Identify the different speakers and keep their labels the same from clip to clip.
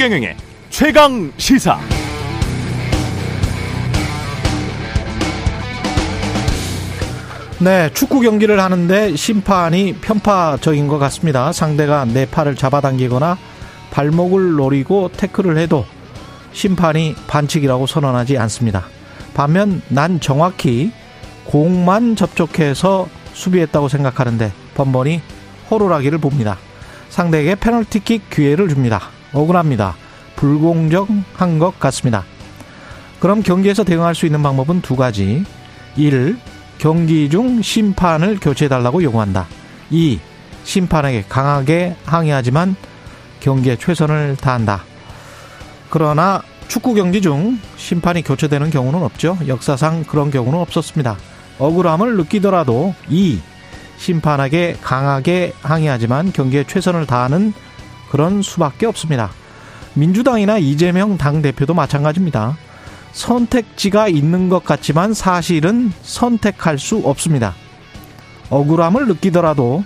Speaker 1: 최경영의 최강 시사.
Speaker 2: 네, 축구 경기를 하는데 심판이 편파적인 것 같습니다. 상대가 내 팔을 잡아당기거나 발목을 노리고 태클을 해도 심판이 반칙이라고 선언하지 않습니다. 반면 난 정확히 공만 접촉해서 수비했다고 생각하는데 번번이 호루라기를 봅니다. 상대에게 페널티킥 기회를 줍니다. 억울합니다. 불공정한 것 같습니다. 그럼 경기에서 대응할 수 있는 방법은 두 가지. 1. 경기 중 심판을 교체해달라고 요구한다. 2. 심판에게 강하게 항의하지만 경기에 최선을 다한다. 그러나 축구 경기 중 심판이 교체되는 경우는 없죠. 역사상 그런 경우는 없었습니다. 억울함을 느끼더라도 2. 심판에게 강하게 항의하지만 경기에 최선을 다하는 그런 수밖에 없습니다. 민주당이나 이재명 당대표도 마찬가지입니다. 선택지가 있는 것 같지만 사실은 선택할 수 없습니다. 억울함을 느끼더라도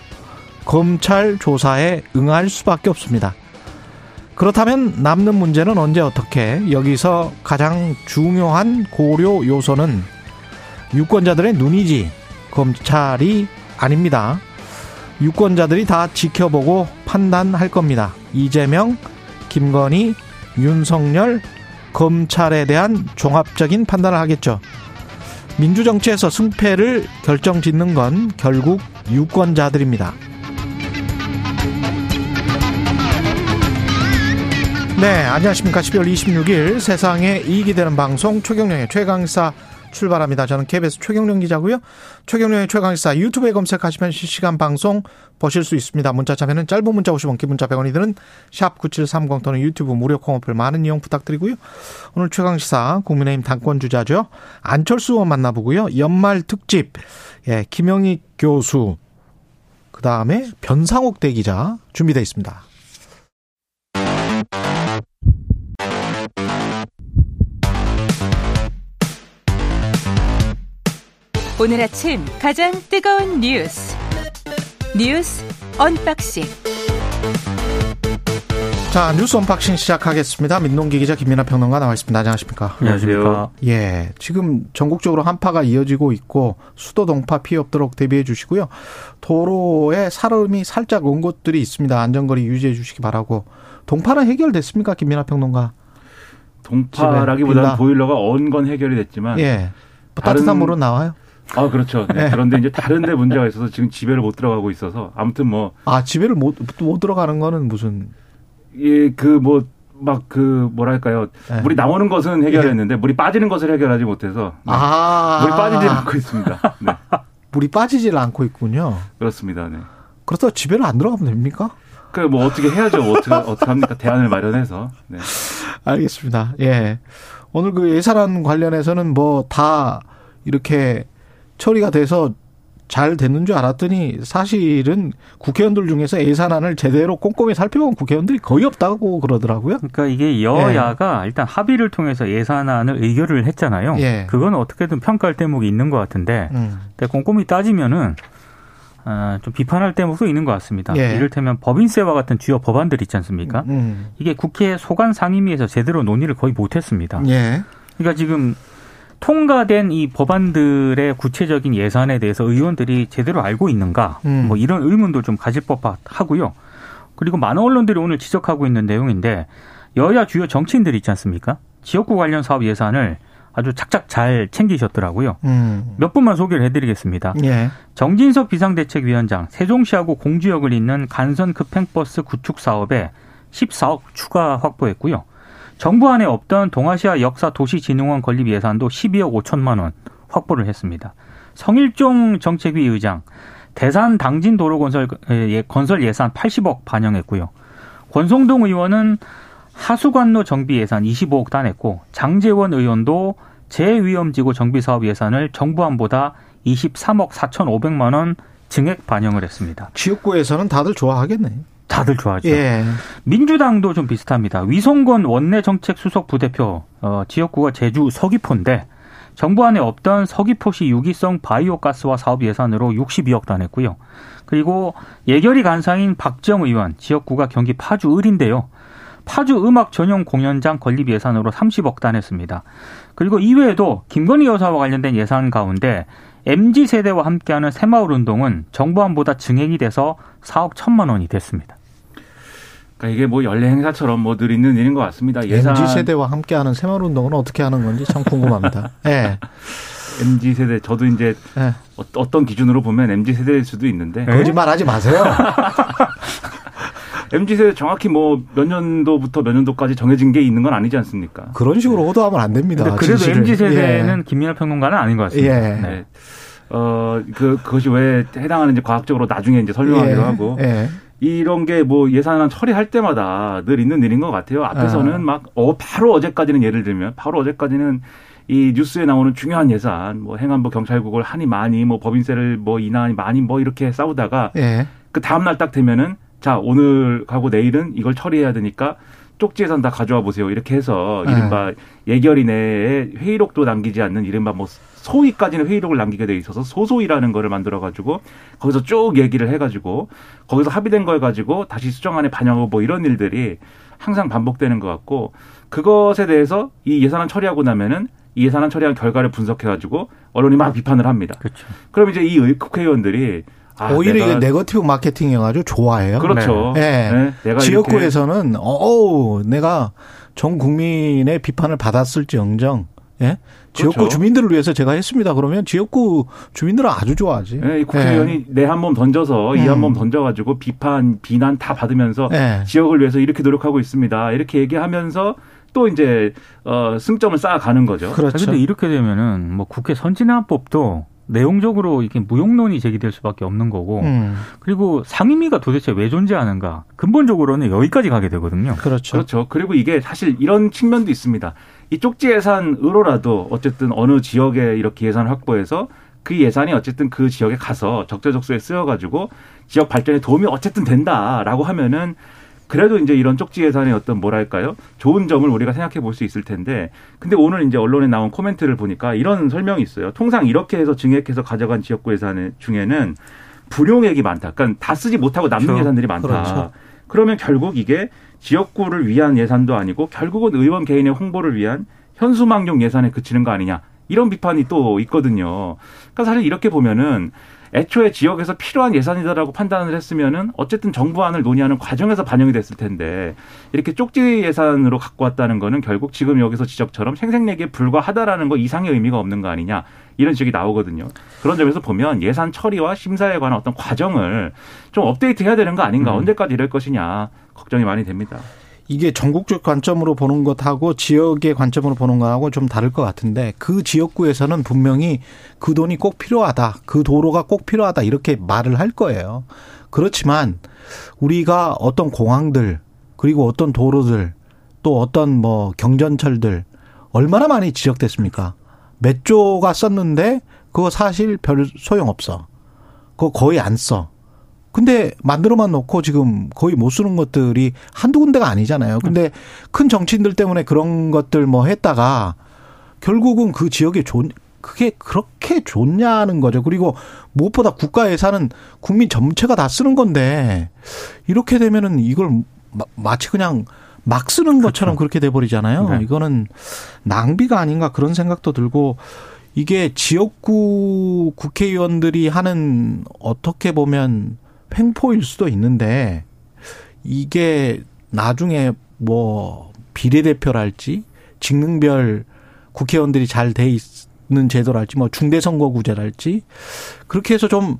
Speaker 2: 검찰 조사에 응할 수밖에 없습니다. 그렇다면 남는 문제는 언제 어떻게 여기서 가장 중요한 고려 요소는 유권자들의 눈이지 검찰이 아닙니다. 유권자들이 다 지켜보고 판단할 겁니다. 이재명, 김건희, 윤석열, 검찰에 대한 종합적인 판단을 하겠죠. 민주정치에서 승패를 결정 짓는 건 결국 유권자들입니다. 네, 안녕하십니까. 12월 26일 세상에 이익이 되는 방송 최경령의 최강사 출발합니다. 저는 KBS 최경령 기자고요. 최경령의 최강사 유튜브에 검색하시면 실시간 방송 보실 수 있습니다. 문자 참여는 짧은 문자 50원, 긴 문자 100원이 드는 샵 9730 또는 유튜브 무료 콩어플 많은 이용 부탁드리고요. 오늘 최강시사 국민의힘 당권 주자죠. 안철수 의원 만나보고요. 연말 특집 예, 김영희 교수 그다음에 변상옥 대기자 준비되어 있습니다.
Speaker 3: 오늘 아침 가장 뜨거운 뉴스 뉴스 unboxing
Speaker 2: 자 뉴스 unboxing 시작하겠습니다. 민동기 기자 김민아 평론가 나와 있습니다. 안녕하십니까?
Speaker 4: 안녕하십니까?
Speaker 2: 예, 지금 전국적으로 한파가 이어지고 있고 수도 동파 피해 없도록 대비해 주시고요. 도로에 살얼음이 살짝 온 곳들이 있습니다. 안전거리 유지해 주시기 바라고. 동파는 해결됐습니까, 김민아 평론가?
Speaker 4: 동파라기보다는 보일러가 언 건 해결이 됐지만
Speaker 2: 예, 뭐 따뜻한 물은 나와요?
Speaker 4: 아 그렇죠. 네. 그런데 이제 다른데 문제가 있어서 지금 집에를 못 들어가고 있어서 아무튼
Speaker 2: 뭐아 집에를 못 못 들어가는 거는 무슨
Speaker 4: 예그 뭐 막그 뭐랄까요 네. 물이 나오는 것은 해결했는데 예. 물이 빠지는 것을 해결하지 못해서 네. 아 물이 빠지지 않고 있습니다. 네.
Speaker 2: 물이 빠지질 않고 있군요.
Speaker 4: 그렇습니다. 네.
Speaker 2: 그래서 집에를 안 들어가면 됩니까?
Speaker 4: 그뭐 어떻게 해야죠. 어떻게 어떻게 합니까? 대안을 마련해서. 네.
Speaker 2: 알겠습니다. 예. 오늘 그 예산안 관련해서는 뭐 다 이렇게 처리가 돼서 잘 됐는 줄 알았더니 사실은 국회의원들 중에서 예산안을 제대로 꼼꼼히 살펴본 국회의원들이 거의 없다고 그러더라고요.
Speaker 5: 그러니까 이게 여야가 예. 일단 합의를 통해서 예산안을 의결을 했잖아요. 예. 그건 어떻게든 평가할 대목이 있는 것 같은데 음. 근데 꼼꼼히 따지면은 어, 좀 비판할 대목도 있는 것 같습니다. 예. 이를테면 법인세와 같은 주요 법안들 있지 않습니까? 음. 음. 이게 국회 소관 상임위에서 제대로 논의를 거의 못했습니다. 예. 그러니까 지금 통과된 이 법안들의 구체적인 예산에 대해서 의원들이 제대로 알고 있는가 음. 뭐 이런 의문도 좀 가질 법하고요. 그리고 많은 언론들이 오늘 지적하고 있는 내용인데 여야 주요 정치인들 있지 않습니까? 지역구 관련 사업 예산을 아주 착착 잘 챙기셨더라고요. 음. 몇 분만 소개를 해드리겠습니다. 예. 정진석 비상대책위원장 세종시하고 공주역을 잇는 간선 급행버스 구축 사업에 14억 추가 확보했고요. 정부 안에 없던 동아시아 역사 도시진흥원 건립 예산도 12억 5천만 원 확보를 했습니다. 성일종 정책위 의장 대산 당진 도로 건설 예, 건설 예산 80억 반영했고요. 권성동 의원은 하수관로 정비 예산 25억 따냈고 장재원 의원도 재위험지구 정비 사업 예산을 정부안보다 23억 4,500만 원 증액 반영을 했습니다.
Speaker 2: 지역구에서는 다들 좋아하겠네.
Speaker 5: 다들 좋아하죠. 예. 민주당도 좀 비슷합니다. 위성건 원내 정책 수석 부대표 어, 지역구가 제주 서귀포인데 정부 안에 없던 서귀포시 유기성 바이오가스화 사업 예산으로 62억 단했고요. 그리고 예결위 간사인 박정 의원 지역구가 경기 파주 을인데요. 파주 음악 전용 공연장 건립 예산으로 30억 단했습니다. 그리고 이외에도 김건희 여사와 관련된 예산 가운데 MZ 세대와 함께하는 새마을 운동은 정부안보다 증액이 돼서 4억 1천만 원이 됐습니다.
Speaker 4: 그러니까 이게 뭐 연례 행사처럼 뭐늘 있는 일인 것 같습니다.
Speaker 2: 예산 MZ 세대와 함께하는 새마을 운동은 어떻게 하는 건지 참 궁금합니다. 예. 네.
Speaker 4: MZ 세대 저도 이제 네. 어 떤 기준으로 보면 MZ 세대일 수도 있는데
Speaker 2: 거짓말하지 마세요.
Speaker 4: MZ 세대 정확히 뭐 몇 년도부터 몇 년도까지 정해진 게 있는 건 아니지 않습니까?
Speaker 2: 그런 식으로 호도하면 안 됩니다.
Speaker 5: 그래도 진실을. MZ 세대는 예. 김민하 평론가는 아닌 것 같습니다. 예. 네.
Speaker 4: 어, 그, 그것이 왜 해당하는지 과학적으로 나중에 이제 설명하기로 예. 하고. 예. 이런 게 뭐 예산안 처리할 때마다 늘 있는 일인 것 같아요. 앞에서는 아. 막, 어, 바로 어제까지는 예를 들면, 바로 어제까지는 이 뉴스에 나오는 중요한 예산, 뭐 행안부 경찰국을 하니 많이, 뭐 법인세를 뭐 인하니 많이 뭐 이렇게 싸우다가 예. 그 다음날 딱 되면은 자, 오늘 가고 내일은 이걸 처리해야 되니까 쪽지 예산 다 가져와 보세요. 이렇게 해서 네. 이른바 네. 예결위 내에 회의록도 남기지 않는 이른바 뭐 소위까지는 회의록을 남기게 돼 있어서 소소위라는 거를 만들어 가지고 거기서 쭉 얘기를 해 가지고 거기서 합의된 걸 가지고 다시 수정안에 반영하고 뭐 이런 일들이 항상 반복되는 것 같고 그것에 대해서 이 예산안 처리하고 나면은 이 예산안 처리한 결과를 분석해 가지고 언론이 막 비판을 합니다. 그렇죠. 그럼 이제 이 국회의원들이
Speaker 2: 아, 오히려 이게 네거티브 마케팅이어가지고 좋아해요.
Speaker 4: 그렇죠.
Speaker 2: 네. 네. 지역구에서는 어우 내가 전 국민의 비판을 받았을지언정 예? 지역구 그렇죠. 주민들을 위해서 제가 했습니다. 그러면 지역구 주민들은 아주 좋아하지.
Speaker 4: 네, 국회의원이 내 한 몸 던져서 음. 이한 몸 던져가지고 비판, 비난 다 받으면서 네. 지역을 위해서 이렇게 노력하고 있습니다. 이렇게 얘기하면서 또 이제 어 승점을 쌓아가는 거죠.
Speaker 5: 그렇죠. 그런데 이렇게 되면은 뭐 국회 선진화법도 내용적으로 이게 무용론이 제기될 수밖에 없는 거고 음. 그리고 상임위가 도대체 왜 존재하는가 근본적으로는 여기까지 가게 되거든요.
Speaker 4: 그렇죠. 그렇죠. 그리고 이게 사실 이런 측면도 있습니다. 이 쪽지 예산으로라도 어쨌든 어느 지역에 이렇게 예산을 확보해서 그 예산이 어쨌든 그 지역에 가서 적재적소에 쓰여가지고 지역 발전에 도움이 어쨌든 된다라고 하면은 그래도 이제 이런 쪽지 예산의 어떤 뭐랄까요 좋은 점을 우리가 생각해 볼 수 있을 텐데 근데 오늘 이제 언론에 나온 코멘트를 보니까 이런 설명이 있어요. 통상 이렇게 해서 증액해서 가져간 지역구 예산 중에는 불용액이 많다. 그러니까 다 쓰지 못하고 남는 그렇죠. 예산들이 많다. 그렇죠. 그러면 결국 이게 지역구를 위한 예산도 아니고 결국은 의원 개인의 홍보를 위한 현수막용 예산에 그치는 거 아니냐. 이런 비판이 또 있거든요. 그러니까 사실 이렇게 보면은 애초에 지역에서 필요한 예산이다라고 판단을 했으면은 어쨌든 정부안을 논의하는 과정에서 반영이 됐을 텐데 이렇게 쪽지 예산으로 갖고 왔다는 거는 결국 지금 여기서 지적처럼 생색내기에 불과하다라는 거 이상의 의미가 없는 거 아니냐 이런 지적이 나오거든요. 그런 점에서 보면 예산 처리와 심사에 관한 어떤 과정을 좀 업데이트해야 되는 거 아닌가 음. 언제까지 이럴 것이냐 걱정이 많이 됩니다.
Speaker 2: 이게 전국적 관점으로 보는 것하고 지역의 관점으로 보는 거하고 좀 다를 것 같은데 그 지역구에서는 분명히 그 돈이 꼭 필요하다. 그 도로가 꼭 필요하다. 이렇게 말을 할 거예요. 그렇지만 우리가 어떤 공항들 그리고 어떤 도로들 또 어떤 뭐 경전철들 얼마나 많이 지적됐습니까? 몇 조가 썼는데 그거 사실 별 소용 없어. 그거 거의 안 써. 근데 만들어만 놓고 지금 거의 못 쓰는 것들이 한두 군데가 아니잖아요. 근데 큰 정치인들 때문에 그런 것들 뭐 했다가 결국은 그 지역에 좋, 그게 그렇게 좋냐는 거죠. 그리고 무엇보다 국가 예산은 국민 전체가 다 쓰는 건데 이렇게 되면은 이걸 마치 그냥 막 쓰는 것처럼 그렇죠. 그렇게 돼 버리잖아요. 네. 이거는 낭비가 아닌가 그런 생각도 들고 이게 지역구 국회의원들이 하는 어떻게 보면 횡포일 수도 있는데 이게 나중에 뭐 비례대표랄지 직능별 국회의원들이 잘 돼 있는 제도랄지 뭐 중대선거구제랄지 그렇게 해서 좀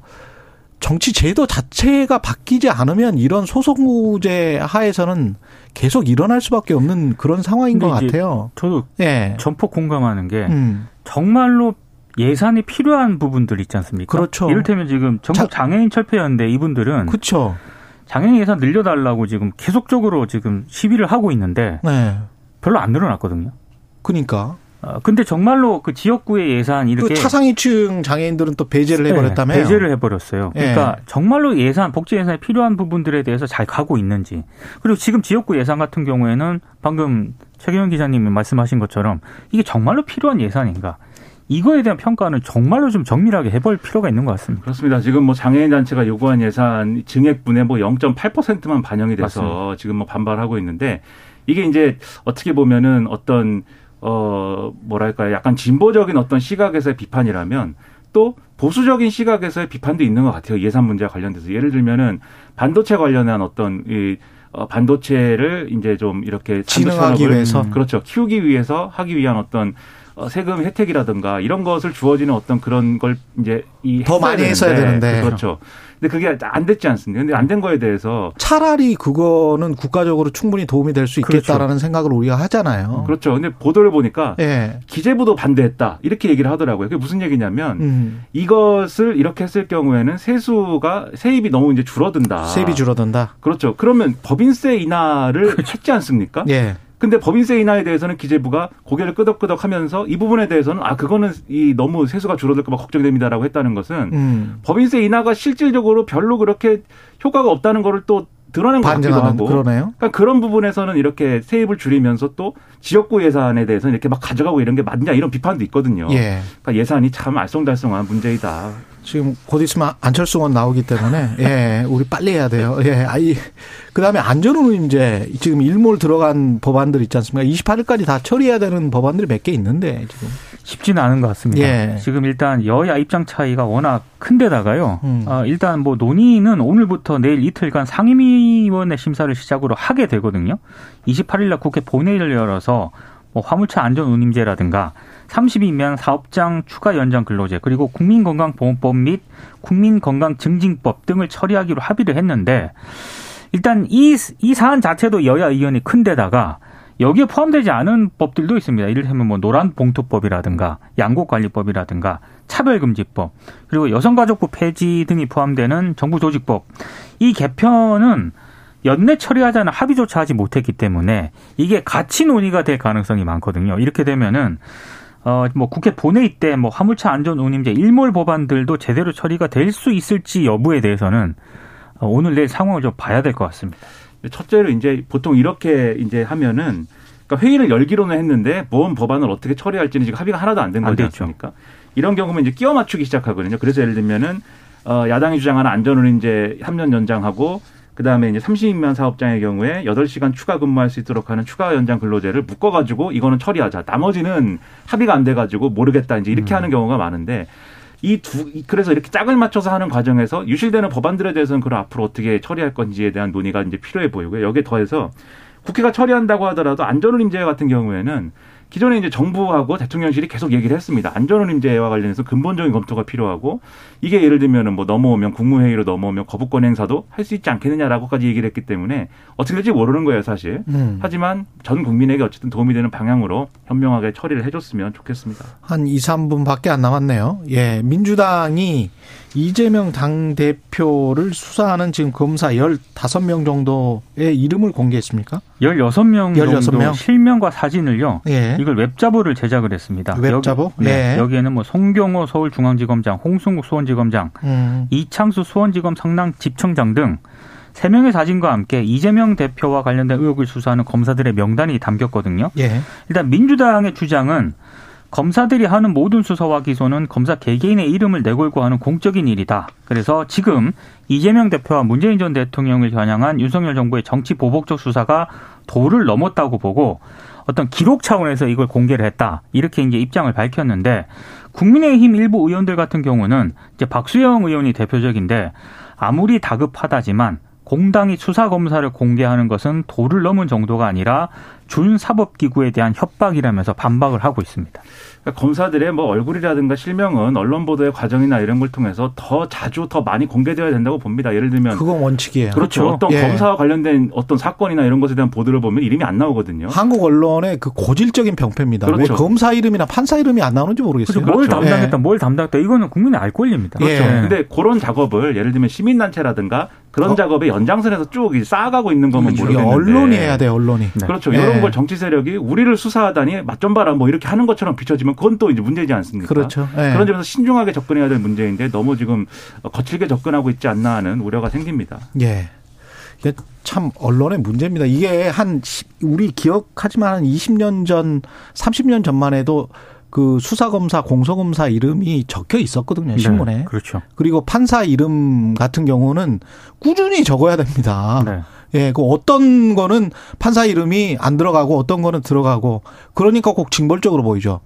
Speaker 2: 정치 제도 자체가 바뀌지 않으면 이런 소선구제 하에서는 계속 일어날 수밖에 없는 그런 상황인 것 같아요.
Speaker 5: 저도 예. 전폭 공감하는 게 음. 정말로 예산이 필요한 부분들 있지 않습니까?
Speaker 2: 그렇죠.
Speaker 5: 이를테면 지금 전국 장애인 철폐연대 이분들은
Speaker 2: 그렇죠.
Speaker 5: 장애인 예산 늘려달라고 지금 계속적으로 지금 시비를 하고 있는데 네. 별로 안 늘어났거든요.
Speaker 2: 그러니까.
Speaker 5: 어, 근데 정말로 그 지역구의 예산 이렇게
Speaker 2: 차상위층 장애인들은 또 배제를.
Speaker 5: 네, 배제를 해버렸어요. 그러니까 네. 정말로 예산 복지 예산에 필요한 부분들에 대해서 잘 가고 있는지 그리고 지금 지역구 예산 같은 경우에는 방금 최경영 기자님이 말씀하신 것처럼 이게 정말로 필요한 예산인가? 이거에 대한 평가는 정말로 좀 정밀하게 해볼 필요가 있는 것 같습니다.
Speaker 4: 그렇습니다. 지금 뭐 장애인 단체가 요구한 예산 증액분의 뭐 0.8%만 반영이 돼서 맞습니다. 지금 뭐 반발하고 있는데 이게 이제 어떻게 보면은 어떤 어 뭐랄까요 약간 진보적인 어떤 시각에서의 비판이라면 또 보수적인 시각에서의 비판도 있는 것 같아요 예산 문제와 관련돼서 예를 들면은 반도체 관련한 어떤 이 어, 반도체를 이제 좀 이렇게
Speaker 2: 진흥하기 위해서
Speaker 4: 음, 그렇죠 키우기 위해서 하기 위한 어떤 어, 세금 혜택이라든가 이런 것을 주어지는 어떤 그런 걸 이제
Speaker 2: 이더 많이 되는데, 했어야 되는데
Speaker 4: 그렇죠. 근데 그게 안 됐지 않습니까? 근데 안 된 거에 대해서
Speaker 2: 차라리 그거는 국가적으로 충분히 도움이 될 수 있겠다라는 그렇죠. 생각을 우리가 하잖아요.
Speaker 4: 그렇죠. 근데 보도를 보니까 예. 기재부도 반대했다 이렇게 얘기를 하더라고요. 그게 무슨 얘기냐면 음. 이것을 이렇게 했을 경우에는 세수가 세입이 너무 이제 줄어든다.
Speaker 2: 세입이 줄어든다.
Speaker 4: 그렇죠. 그러면 법인세 인하를 그렇죠. 했지 않습니까?
Speaker 2: 예.
Speaker 4: 근데 법인세 인하에 대해서는 기재부가 고개를 끄덕끄덕 하면서 이 부분에 대해서는 아 그거는 이 너무 세수가 줄어들까 봐 걱정됩니다라고 했다는 것은 음. 법인세 인하가 실질적으로 별로 그렇게 효과가 없다는 거를 또 드러낸 것 같기도 하고.
Speaker 2: 그러네요.
Speaker 4: 그러니까 그런 부분에서는 이렇게 세입을 줄이면서 또 지역구 예산에 대해서 이렇게 막 가져가고 이런 게 맞냐 이런 비판도 있거든요.
Speaker 2: 예.
Speaker 4: 그러니까 예산이 참 알쏭달쏭한 문제이다.
Speaker 2: 지금 곧 있으면 안철수 원 나오기 때문에 예, 우리 빨리 해야 돼요. 예, 아이 그다음에 안전운임제 지금 일몰 들어간 법안들 있지 않습니까? 28일까지 다 처리해야 되는 법안들이 몇 개 있는데 지금
Speaker 5: 쉽지는 않은 것 같습니다. 예. 지금 일단 여야 입장 차이가 워낙 큰데다가요. 음. 어, 일단 뭐 논의는 오늘부터 내일 이틀간 상임위원회 심사를 시작으로 하게 되거든요. 28일 날 국회 본회의를 열어서 뭐 화물차 안전운임제라든가 30이면 사업장 추가 연장 근로제 그리고 국민건강보험법 및 국민건강증진법 등을 처리하기로 합의를 했는데 일단 이, 이 사안 자체도 여야 의견이 큰데다가 여기에 포함되지 않은 법들도 있습니다. 이를테면 뭐 노란봉투법이라든가 양곡관리법이라든가 차별금지법 그리고 여성가족부 폐지 등이 포함되는 정부조직법 이 개편은 연내 처리하자는 합의조차 하지 못했기 때문에 이게 같이 논의가 될 가능성이 많거든요. 이렇게 되면은 어, 뭐 국회 본회의 때 뭐 화물차 안전 운임제 일몰 법안들도 제대로 처리가 될 수 있을지 여부에 대해서는 어, 오늘 내일 상황을 좀 봐야 될 것 같습니다.
Speaker 4: 첫째로 이제 보통 이렇게 이제 하면은 그러니까 회의를 열기로는 했는데 보험 법안을 어떻게 처리할지는 지금 합의가 하나도 안 된 거지 않습니까? 이런 경우면 이제 끼워 맞추기 시작하거든요. 그래서 예를 들면은 어, 야당이 주장하는 안전운임제 3년 연장하고 그다음에 이제 30만 사업장의 경우에 8시간 추가 근무할 수 있도록 하는 추가 연장 근로제를 묶어 가지고 이거는 처리하자. 나머지는 합의가 안 돼 가지고 모르겠다. 이제 이렇게 음. 하는 경우가 많은데 이두 그래서 이렇게 짝을 맞춰서 하는 과정에서 유실되는 법안들에 대해서는 그걸 앞으로 어떻게 처리할 건지에 대한 논의가 이제 필요해 보이고요. 여기에 더해서 국회가 처리한다고 하더라도 안전운임제 같은 경우에는 기존에 이제 정부하고 대통령실이 계속 얘기를 했습니다. 안전운임제와 관련해서 근본적인 검토가 필요하고 이게 예를 들면은 뭐 넘어오면 국무회의로 넘어오면 거부권 행사도 할 수 있지 않겠느냐라고까지 얘기를 했기 때문에 어떻게 될지 모르는 거예요, 사실. 음. 하지만 전 국민에게 어쨌든 도움이 되는 방향으로 현명하게 처리를 해줬으면 좋겠습니다.
Speaker 2: 한 2, 3분밖에 안 남았네요. 예, 민주당이 이재명 당대표를 수사하는 지금 검사 15명 정도의 이름을 공개했습니까?
Speaker 5: 16명 16명? 정도 실명과 사진을요. 예. 이걸 웹자보를 제작을 했습니다.
Speaker 2: 웹자보?
Speaker 5: 여기, 네. 네. 여기에는 뭐 송경호 서울중앙지검장, 홍승국 수원지검장, 음. 이창수 수원지검 성남집청장 등 3명의 사진과 함께 이재명 대표와 관련된 의혹을 수사하는 검사들의 명단이 담겼거든요.
Speaker 2: 예.
Speaker 5: 일단 민주당의 주장은 검사들이 하는 모든 수사와 기소는 검사 개개인의 이름을 내걸고 하는 공적인 일이다. 그래서 지금 이재명 대표와 문재인 전 대통령을 겨냥한 윤석열 정부의 정치 보복적 수사가 도를 넘었다고 보고 어떤 기록 차원에서 이걸 공개를 했다. 이렇게 이제 입장을 밝혔는데 국민의힘 일부 의원들 같은 경우는 이제 박수영 의원이 대표적인데 아무리 다급하다지만 공당이 수사 검사를 공개하는 것은 도를 넘은 정도가 아니라 준사법기구에 대한 협박이라면서 반박을 하고 있습니다.
Speaker 4: 그러니까 검사들의 뭐 얼굴이라든가 실명은 언론 보도의 과정이나 이런 걸 통해서 더 자주 더 많이 공개되어야 된다고 봅니다. 예를 들면
Speaker 2: 그건 원칙이에요.
Speaker 4: 그렇죠. 그렇죠. 어떤 예. 검사와 관련된 어떤 사건이나 이런 것에 대한 보도를 보면 이름이 안 나오거든요.
Speaker 2: 한국 언론의 그 고질적인 병폐입니다. 그렇죠. 왜 검사 이름이나 판사 이름이 안 나오는지 모르겠어요.
Speaker 5: 그렇죠. 뭘 담당했다, 예. 뭘 담당했다 이거는 국민의 알 권리입니다.
Speaker 4: 그렇죠. 예. 근데 그런 작업을 예를 들면 시민단체라든가 그런 어? 작업에 연장선에서 쭉 쌓아가고 있는 거면 그렇죠. 모르겠는데
Speaker 2: 언론이 해야 돼 언론이.
Speaker 4: 네. 그렇죠. 이런 예. 걸 정치 세력이 우리를 수사하다니 맛좀 봐라 뭐 이렇게 하는 것처럼 비춰지면 그건 또 이제 문제지 않습니까?
Speaker 2: 그렇죠.
Speaker 4: 예. 그런 점에서 신중하게 접근해야 될 문제인데 너무 지금 거칠게 접근하고 있지 않나 하는 우려가 생깁니다.
Speaker 2: 예. 이게 참 언론의 문제입니다. 이게 한 우리 기억하지만 한 20년 전, 30년 전만 해도 그 수사검사, 공소검사 이름이 적혀 있었거든요, 신문에.
Speaker 5: 네, 그렇죠.
Speaker 2: 그리고 판사 이름 같은 경우는 꾸준히 적어야 됩니다. 네. 예, 그 어떤 거는 판사 이름이 안 들어가고 어떤 거는 들어가고 그러니까 꼭 징벌적으로 보이죠.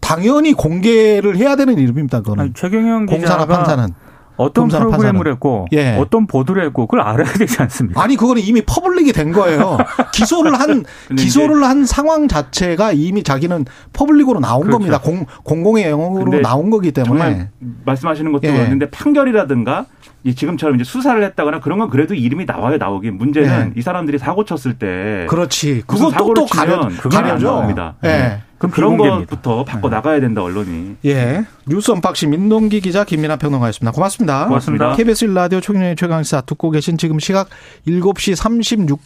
Speaker 2: 당연히 공개를 해야 되는 이름입니다. 그거는. 아니,
Speaker 5: 최경영 기자가 판사는 어떤 프로그램을. 했고 예. 어떤 보도를 했고 그걸 알아야 되지 않습니까?
Speaker 2: 아니 그거는 이미 public이 된 거예요. 기소를 한 기소를 한 상황 자체가 이미 자기는 public으로 나온 그렇죠. 겁니다. 공, 공공의 영역으로 나온 거기 때문에
Speaker 4: 말씀하시는 것도 예. 맞는데 판결이라든가 지금처럼 이제 수사를 했다거나 그런 건 그래도 이름이 나와요 나오긴 문제는 네. 이 사람들이 사고 쳤을 때
Speaker 2: 그렇지 그것도 또 가려 가려죠
Speaker 4: 나옵니다. 네. 네. 그럼 그런 것부터 바꿔 네. 나가야 된다 언론이.
Speaker 2: 예. 뉴스 unboxing 민동기 기자 김민아 평론가였습니다. 고맙습니다.
Speaker 4: 고맙습니다.
Speaker 2: KBS 라디오 총영의 최강시사 듣고 계신 지금 시각 7시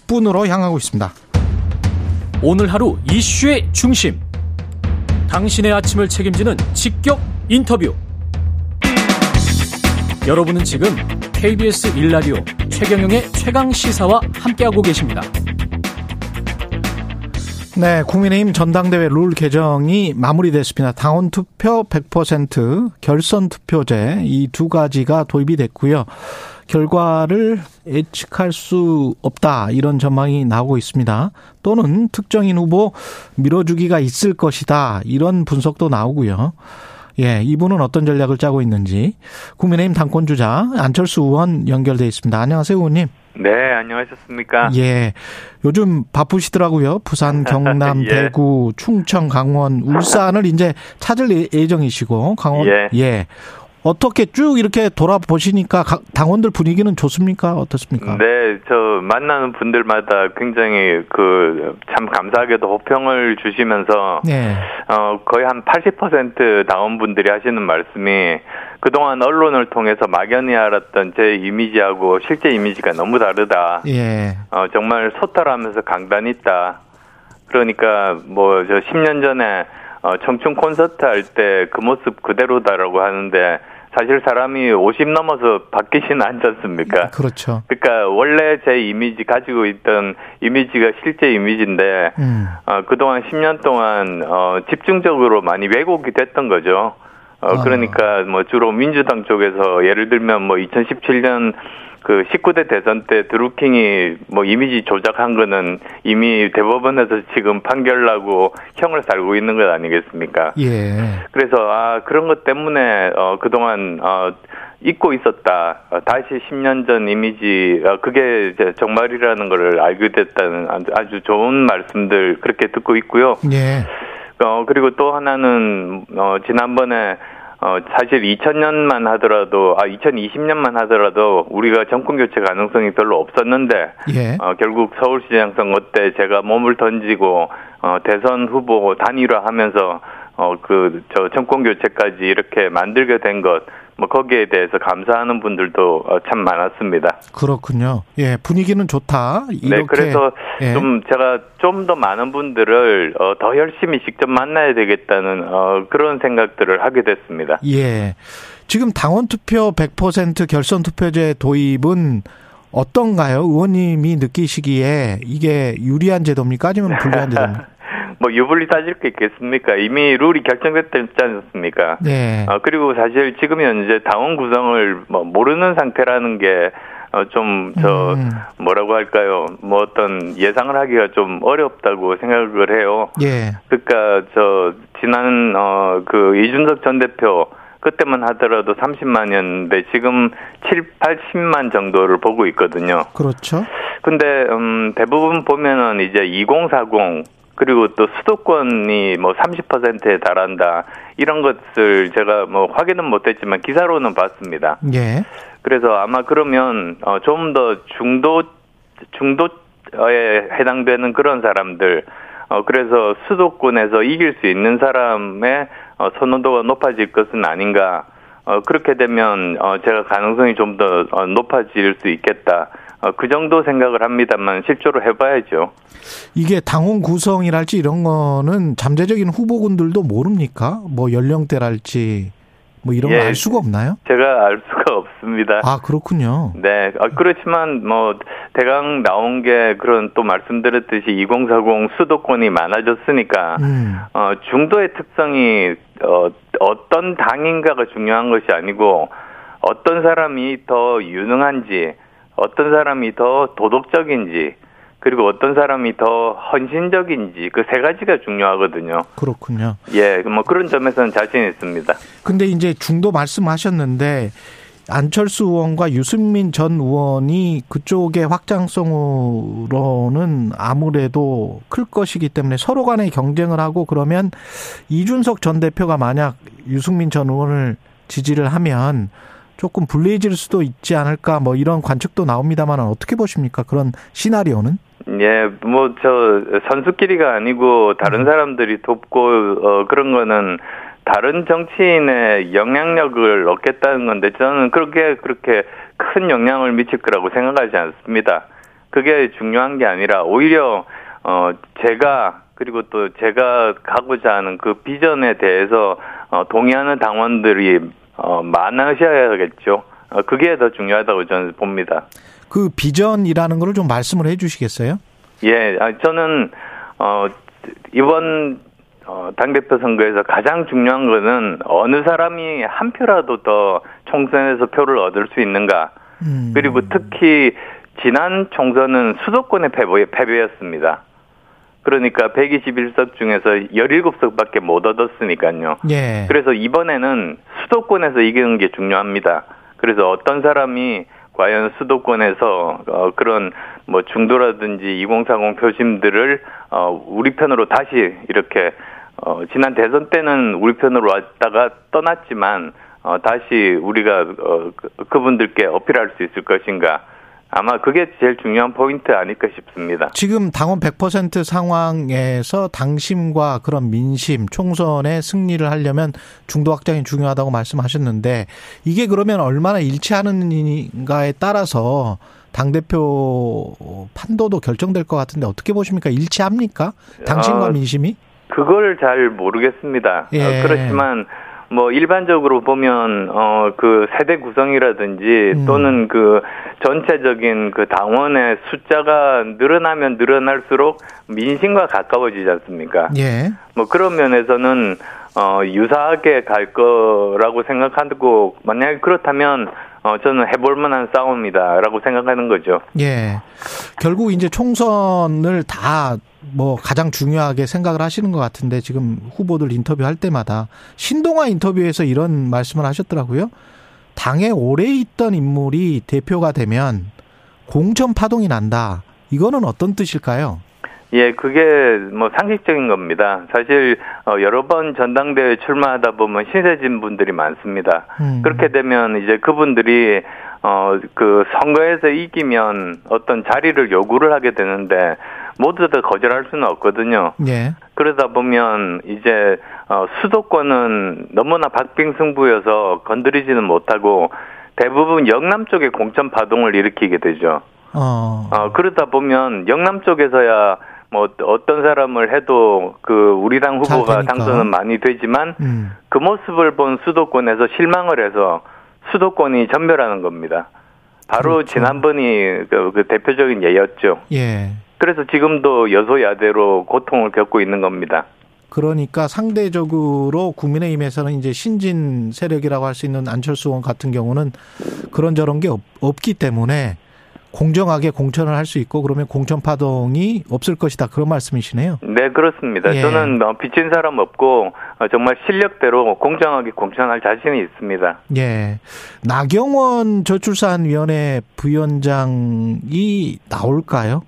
Speaker 2: 36분으로 향하고 있습니다.
Speaker 6: 오늘 하루 이슈의 중심. 당신의 아침을 책임지는 직격 인터뷰. 여러분은 지금 KBS 일라디오 최경영의 최강 시사와 함께하고 계십니다.
Speaker 2: 네, 국민의힘 전당대회 룰 개정이 마무리됐습니다. 당원 투표 100%, 결선 투표제 이 두 가지가 도입이 됐고요. 결과를 예측할 수 없다 이런 전망이 나오고 있습니다. 또는 특정인 후보 밀어주기가 있을 것이다 이런 분석도 나오고요. 예, 이분은 어떤 전략을 짜고 있는지 국민의힘 당권 주자 안철수 의원 연결돼 있습니다. 안녕하세요, 의원님.
Speaker 7: 네, 안녕하셨습니까?
Speaker 2: 예. 요즘 바쁘시더라고요. 부산, 경남, 예. 대구, 충청, 강원, 울산을 이제 찾을 예, 예정이시고 강원 예. 예. 어떻게 쭉 이렇게 돌아보시니까 당원들 분위기는 좋습니까? 어떻습니까?
Speaker 7: 네, 저 만나는 분들마다 굉장히 그 참 감사하게도 호평을 주시면서 네. 어 거의 한 80% 당원분들이 하시는 말씀이 그동안 언론을 통해서 막연히 알았던 제 이미지하고 실제 이미지가 너무 다르다. 예. 어 정말 소탈하면서 강단 있다. 그러니까 뭐 저 10년 전에 어 청춘 콘서트 할 때 그 모습 그대로다라고 하는데 사실 사람이 50 넘어서 바뀌지는 않지 않습니까?
Speaker 2: 그렇죠.
Speaker 7: 그러니까 원래 제 이미지 가지고 있던 이미지가 실제 이미지인데 음. 어, 그동안 10년 동안 어, 집중적으로 많이 왜곡이 됐던 거죠. 어, 아. 그러니까 뭐 주로 민주당 쪽에서 예를 들면 뭐 2017년 그 19대 대선 때 드루킹이 뭐 이미지 조작한 거는 이미 대법원에서 지금 판결 나고 형을 살고 있는 것 아니겠습니까?
Speaker 2: 예.
Speaker 7: 그래서 아 그런 것 때문에 어 그동안 어 잊고 있었다. 어, 다시 10년 전 이미지 어, 그게 이제 정말이라는 것을 알게 됐다는 아주 좋은 말씀들 그렇게 듣고 있고요.
Speaker 2: 예.
Speaker 7: 어 그리고 또 하나는 어 지난번에 어, 사실 2000년만 하더라도, 아, 2020년만 하더라도 우리가 정권 교체 가능성이 별로 없었는데, 예. 어, 결국 서울시장 선거 때 제가 몸을 던지고, 어, 대선 후보 단일화 하면서, 어, 그, 저 정권 교체까지 이렇게 만들게 된 것, 뭐 거기에 대해서 감사하는 분들도 어, 참 많았습니다.
Speaker 2: 그렇군요. 예, 분위기는 좋다.
Speaker 7: 네, 이렇게. 네, 그래서 예. 좀 제가 좀 더 많은 분들을 어, 더 열심히 직접 만나야 되겠다는 어, 그런 생각들을 하게 됐습니다.
Speaker 2: 예. 지금 당원 투표 100% 결선 투표제 도입은 어떤가요? 의원님이 느끼시기에 이게 유리한 제도입니까? 아니면 불리한 제도입니까?
Speaker 7: 뭐 유불리 따질 게 있겠습니까? 이미 룰이 결정됐지 않습니까?
Speaker 2: 네.
Speaker 7: 어, 그리고 사실 지금 현재 당원 구성을 뭐 모르는 상태라는 게 어, 좀, 저, 음. 뭐라고 할까요? 뭐 어떤 예상을 하기가 좀 어렵다고 생각을 해요.
Speaker 2: 예.
Speaker 7: 그니까, 저, 지난, 어, 그, 이준석 전 대표, 그때만 하더라도 30만이었는데 지금 7, 80만 정도를 보고 있거든요.
Speaker 2: 그렇죠.
Speaker 7: 근데, 음, 대부분 보면은 이제 2040, 그리고 또 수도권이 뭐 30%에 달한다. 이런 것을 제가 뭐 확인은 못했지만 기사로는 봤습니다.
Speaker 2: 예.
Speaker 7: 그래서 아마 그러면 어, 좀 더 중도 중도에 해당되는 그런 사람들 어, 그래서 수도권에서 이길 수 있는 사람의 어, 선호도가 높아질 것은 아닌가. 어, 그렇게 되면 어, 제가 가능성이 좀더 어, 높아질 수 있겠다. 어, 그 정도 생각을 합니다만 실제로 해봐야죠.
Speaker 2: 이게 당원 구성이랄지 이런 거는 잠재적인 후보군들도 모릅니까? 뭐 연령대랄지 뭐 이런 예, 거알 수가 없나요?
Speaker 7: 제가 알 수가 없습니다.
Speaker 2: 아 그렇군요.
Speaker 7: 네, 아, 그렇지만 뭐 대강 나온 게 그런 또 말씀드렸듯이 2040 수도권이 많아졌으니까 음. 어, 중도의 특성이 어, 어떤 당인가가 중요한 것이 아니고 어떤 사람이 더 유능한지 어떤 사람이 더 도덕적인지 그리고 어떤 사람이 더 헌신적인지 그 세 가지가 중요하거든요.
Speaker 2: 그렇군요.
Speaker 7: 예, 뭐 그런 점에서는 자신 있습니다.
Speaker 2: 근데 이제 중도 말씀하셨는데 안철수 의원과 유승민 전 의원이 그쪽의 확장성으로는 아무래도 클 것이기 때문에 서로 간에 경쟁을 하고 그러면 이준석 전 대표가 만약 유승민 전 의원을 지지를 하면 조금 불리해질 수도 있지 않을까 뭐 이런 관측도 나옵니다만 어떻게 보십니까? 그런 시나리오는?
Speaker 7: 예, 뭐 저 선수끼리가 아니고 다른 음. 사람들이 돕고 어 그런 거는 다른 정치인의 영향력을 얻겠다는 건데 저는 그렇게 그렇게 큰 영향을 미칠 거라고 생각하지 않습니다. 그게 중요한 게 아니라 오히려 어 제가 그리고 또 제가 가고자 하는 그 비전에 대해서 어 동의하는 당원들이 어 많으셔야겠죠. 어 그게 더 중요하다고 저는 봅니다.
Speaker 2: 그 비전이라는 걸 좀 말씀을 해 주시겠어요?
Speaker 7: 예, 아, 저는 어 이번 어, 당대표 선거에서 가장 중요한 거는 어느 사람이 한 표라도 더 총선에서 표를 얻을 수 있는가. 음. 그리고 특히 지난 총선은 수도권의 패배, 패배였습니다. 그러니까 121석 중에서 17석밖에 못 얻었으니까요. 예. 그래서 이번에는 수도권에서 이기는 게 중요합니다. 그래서 어떤 사람이 과연 수도권에서 어, 그런 뭐 중도라든지 2040 표심들을 어, 우리 편으로 다시 이렇게 어, 지난 대선 때는 우리 편으로 왔다가 떠났지만 어, 다시 우리가 어, 그, 그분들께 어필할 수 있을 것인가. 아마 그게 제일 중요한 포인트 아닐까 싶습니다.
Speaker 2: 지금 당원 100% 상황에서 당심과 그런 민심, 총선의 승리를 하려면 중도 확장이 중요하다고 말씀하셨는데 이게 그러면 얼마나 일치하는가에 따라서 당대표 판도도 결정될 것 같은데 어떻게 보십니까? 일치합니까? 당심과 어, 민심이?
Speaker 7: 그걸 잘 모르겠습니다. 어, 예. 어, 그렇지만 뭐 일반적으로 보면 어 그 세대 구성이라든지 음. 또는 그 전체적인 그 당원의 숫자가 늘어나면 늘어날수록 민심과 가까워지지 않습니까? 예. 뭐 그런 면에서는 어 유사하게 갈 거라고 생각하고 만약에 그렇다면 어, 저는 해볼 만한 싸움이다라고 생각하는 거죠.
Speaker 2: 예. 결국 이제 총선을 다 뭐 가장 중요하게 생각을 하시는 것 같은데 지금 후보들 인터뷰할 때마다 신동아 인터뷰에서 이런 말씀을 하셨더라고요. 당에 오래 있던 인물이 대표가 되면 공천 파동이 난다. 이거는 어떤 뜻일까요?
Speaker 7: 예, 그게 뭐 상식적인 겁니다. 사실 어, 여러 번 전당대회 출마하다 보면 신세진 분들이 많습니다. 음. 그렇게 되면 이제 그분들이 어그 선거에서 이기면 어떤 자리를 요구를 하게 되는데 모두 다 거절할 수는 없거든요. 예. 그러다 보면 이제 어 수도권은 너무나 박빙승부여서 건드리지는 못하고 대부분 영남 쪽에 공천 파동을 일으키게 되죠. 어. 어 그러다 보면 영남 쪽에서야 뭐 어떤 사람을 해도 그 우리 당 후보가 당선은 많이 되지만 음. 그 모습을 본 수도권에서 실망을 해서 수도권이 전멸하는 겁니다. 바로 그렇죠. 지난번이 그, 그, 대표적인 예였죠. 예. 그래서 지금도 여소야대로 고통을 겪고 있는 겁니다.
Speaker 2: 그러니까 상대적으로 국민의힘에서는 이제 신진 세력이라고 할 수 있는 안철수 의원 같은 경우는 그런저런 게 없, 없기 때문에 공정하게 공천을 할 수 있고 그러면 공천 파동이 없을 것이다 그런 말씀이시네요.
Speaker 7: 네 그렇습니다. 예. 저는 뭐 비친 사람 없고 어, 정말 실력대로 공정하게 공천할 자신이 있습니다.
Speaker 2: 예. 나경원 저출산위원회 부위원장이 나올까요?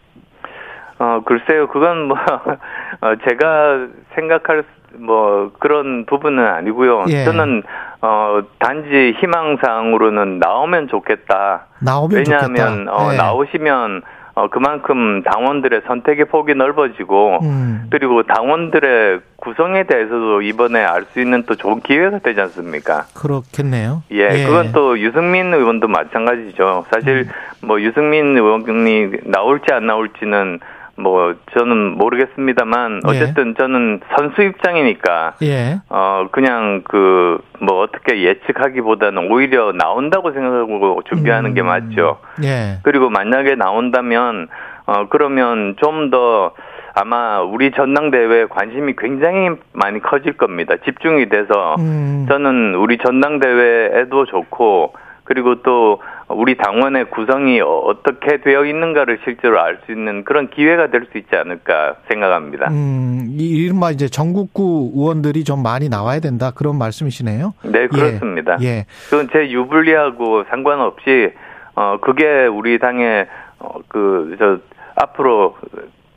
Speaker 7: 어 글쎄요 그건 뭐 어, 제가 생각할 뭐 그런 부분은 아니고요. 예. 저는 어 단지 희망상으로는 나오면 좋겠다.
Speaker 2: 나오면
Speaker 7: 왜냐하면
Speaker 2: 좋겠다.
Speaker 7: 어 예. 나오시면 어 그만큼 당원들의 선택의 폭이 넓어지고 음. 그리고 당원들의 구성에 대해서도 이번에 알 수 있는 또 좋은 기회가 되지 않습니까?
Speaker 2: 그렇겠네요.
Speaker 7: 예, 예. 그건 또 유승민 의원도 마찬가지죠. 사실 음. 뭐 유승민 의원이 나올지 안 나올지는 뭐 저는 모르겠습니다만 예. 어쨌든 예. 저는 선수 입장이니까 예. 어 그냥 그 뭐 어떻게 예측하기보다는 오히려 나온다고 생각하고 준비하는 음. 게 맞죠. 예. 그리고 만약에 나온다면 어 그러면 좀 더 아마 우리 전당대회에 관심이 굉장히 많이 커질 겁니다. 집중이 돼서 음. 저는 우리 전당대회에도 좋고 그리고 또 우리 당원의 구성이 어떻게 되어 있는가를 실제로 알 수 있는 그런 기회가 될 수 있지 않을까 생각합니다.
Speaker 2: 음, 이른바 이제 전국구 의원들이 좀 많이 나와야 된다 그런 말씀이시네요.
Speaker 7: 네, 그렇습니다. 예. 예. 그건 제 유불리하고 상관없이 어 그게 우리 당의 어 그저 앞으로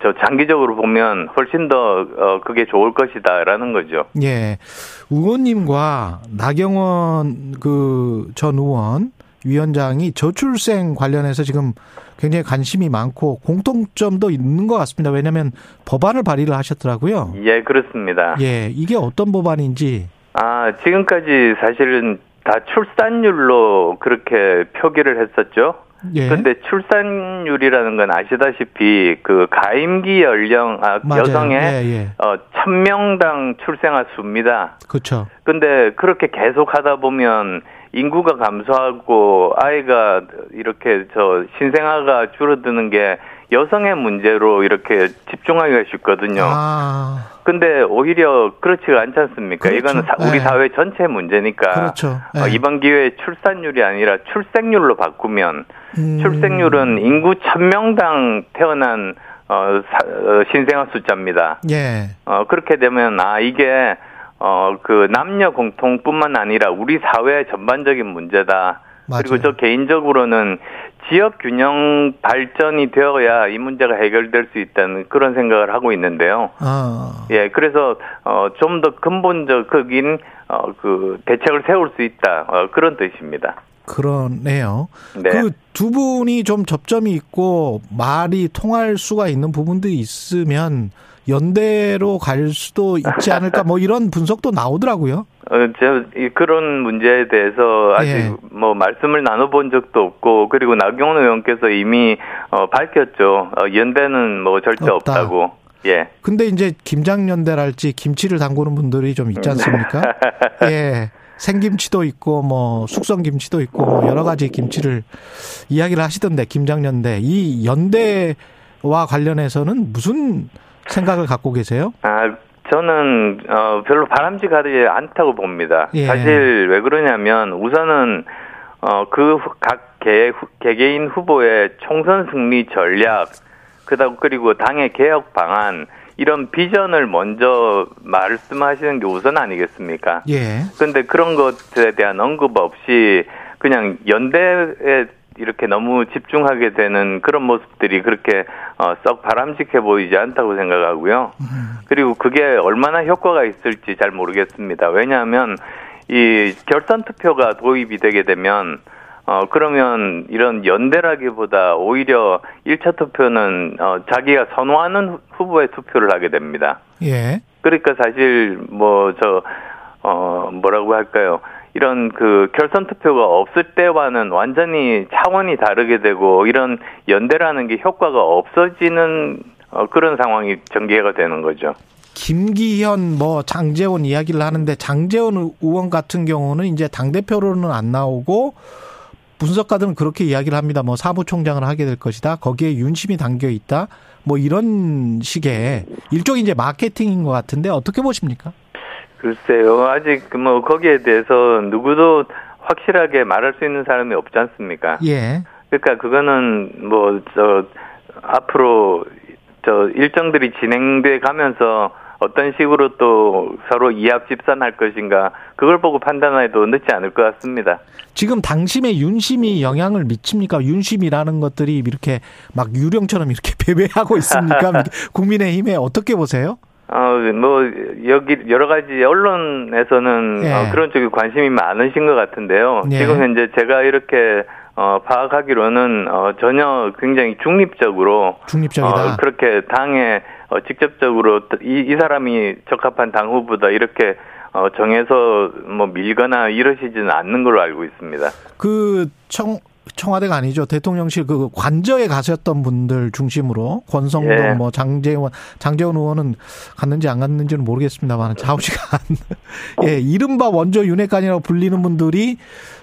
Speaker 7: 저 장기적으로 보면 훨씬 더 어, 그게 좋을 것이다라는 거죠.
Speaker 2: 예. 의원님과 나경원 그 전 의원 위원장이 저출생 관련해서 지금 굉장히 관심이 많고 공통점도 있는 것 같습니다. 왜냐하면 법안을 발의를 하셨더라고요.
Speaker 7: 예, 그렇습니다.
Speaker 2: 예, 이게 어떤 법안인지.
Speaker 7: 아, 지금까지 사실은 다 출산율로 그렇게 표기를 했었죠. 예. 근데 출산율이라는 건 아시다시피 그 가임기 연령 아 맞아요. 여성의 예, 예. 어 1000명당 출생아 수입니다.
Speaker 2: 그렇죠.
Speaker 7: 근데 그렇게 계속 하다 보면 인구가 감소하고 아이가 이렇게 저 신생아가 줄어드는 게 여성의 문제로 이렇게 집중하기가 쉽거든요. 아. 근데 오히려 그렇지가 않지 않습니까? 그렇죠. 이거는 사, 우리 네. 사회 전체 문제니까.
Speaker 2: 그렇죠.
Speaker 7: 네. 어, 이번 기회에 출산율이 아니라 출생률로 바꾸면 음. 출생률은 인구 1000명당 태어난 어, 사, 어, 신생아 숫자입니다.
Speaker 2: 예.
Speaker 7: 어, 그렇게 되면 아 이게 어, 그 남녀 공통뿐만 아니라 우리 사회 전반적인 문제다. 맞아요. 그리고 저 개인적으로는 지역 균형 발전이 되어야 이 문제가 해결될 수 있다는 그런 생각을 하고 있는데요. 아. 예, 그래서 어, 좀 더 근본적인 어, 그 대책을 세울 수 있다 어, 그런 뜻입니다.
Speaker 2: 그러네요. 네. 그두 분이 좀 접점이 있고 말이 통할 수가 있는 부분들이 있으면 연대로 갈 수도 있지 않을까 뭐 이런 분석도 나오더라고요.
Speaker 7: 어, 저 그런 문제에 대해서 아직 예. 뭐 말씀을 나눠본 적도 없고 그리고 나경원 의원께서 이미 어, 밝혔죠. 어, 연대는 뭐 절대 없다. 없다고. 예.
Speaker 2: 근데 이제 김장연대랄지 김치를 담그는 분들이 좀 있지 않습니까? 예. 생김치도 있고 뭐 숙성 김치도 있고 뭐 여러 가지 김치를 이야기를 하시던데 김장연대 이 연대와 관련해서는 무슨 생각을 갖고 계세요?
Speaker 7: 아, 저는 어, 별로 바람직하지 않다고 봅니다. 예. 사실 왜 그러냐면 우선은 어, 그각 개, 개개인 후보의 총선 승리 전략, 그다음 그리고 당의 개혁 방안 이런 비전을 먼저 말씀하시는 게 우선 아니겠습니까?
Speaker 2: 예.
Speaker 7: 근데 그런 것에 대한 언급 없이 그냥 연대에 이렇게 너무 집중하게 되는 그런 모습들이 그렇게 어, 썩 바람직해 보이지 않다고 생각하고요. 그리고 그게 얼마나 효과가 있을지 잘 모르겠습니다. 왜냐하면 이 결선 투표가 도입이 되게 되면 어 그러면 이런 연대라기보다 오히려 1차 투표는 어 자기가 선호하는 후보의 투표를 하게 됩니다.
Speaker 2: 예.
Speaker 7: 그러니까 사실 뭐 저 어 뭐라고 할까요? 이런 그 결선 투표가 없을 때와는 완전히 차원이 다르게 되고 이런 연대라는 게 효과가 없어지는 어, 그런 상황이 전개가 되는 거죠.
Speaker 2: 김기현 뭐 장재원 이야기를 하는데 장재원 의원 같은 경우는 이제 당 대표로는 안 나오고 분석가들은 그렇게 이야기를 합니다. 뭐 사무총장을 하게 될 것이다. 거기에 윤심이 담겨 있다. 뭐 이런 식의 일종의 이제 마케팅인 것 같은데 어떻게 보십니까?
Speaker 7: 글쎄요. 아직 뭐 거기에 대해서 누구도 확실하게 말할 수 있는 사람이 없지 않습니까?
Speaker 2: 예.
Speaker 7: 그러니까 그거는 뭐 저 앞으로 저 일정들이 진행돼 가면서 어떤 식으로 또 서로 이합 집산할 것인가 그걸 보고 판단해도 늦지 않을 것 같습니다.
Speaker 2: 지금 당심의 윤심이 영향을 미칩니까? 윤심이라는 것들이 이렇게 막 유령처럼 이렇게 배배하고 있습니까? 국민의힘에 어떻게 보세요?
Speaker 7: 어, 뭐, 여기, 여러 가지 언론에서는 예. 어, 그런 쪽에 관심이 많으신 것 같은데요. 예. 지금 현재 제가 이렇게, 어, 파악하기로는, 어, 전혀 굉장히 중립적으로.
Speaker 2: 중립적이다.
Speaker 7: 어, 그렇게 당에, 어, 직접적으로 이, 이 사람이 적합한 당 후보다 이렇게, 어, 정해서 뭐 밀거나 이러시지는 않는 걸로 알고 있습니다.
Speaker 2: 그, 청, 청와대가 아니죠. 대통령실 그 관저에 가셨던 분들 중심으로 권성동 예. 뭐 장재원 장재원 의원은 갔는지 안 갔는지는 모르겠습니다만 좌우지간 예 이른바 원조 윤핵관이라고 불리는 분들이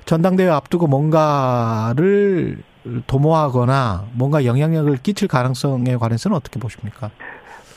Speaker 2: 전당대회 앞두고 뭔가를 도모하거나 뭔가 영향력을 끼칠 가능성에 관해서는 어떻게 보십니까?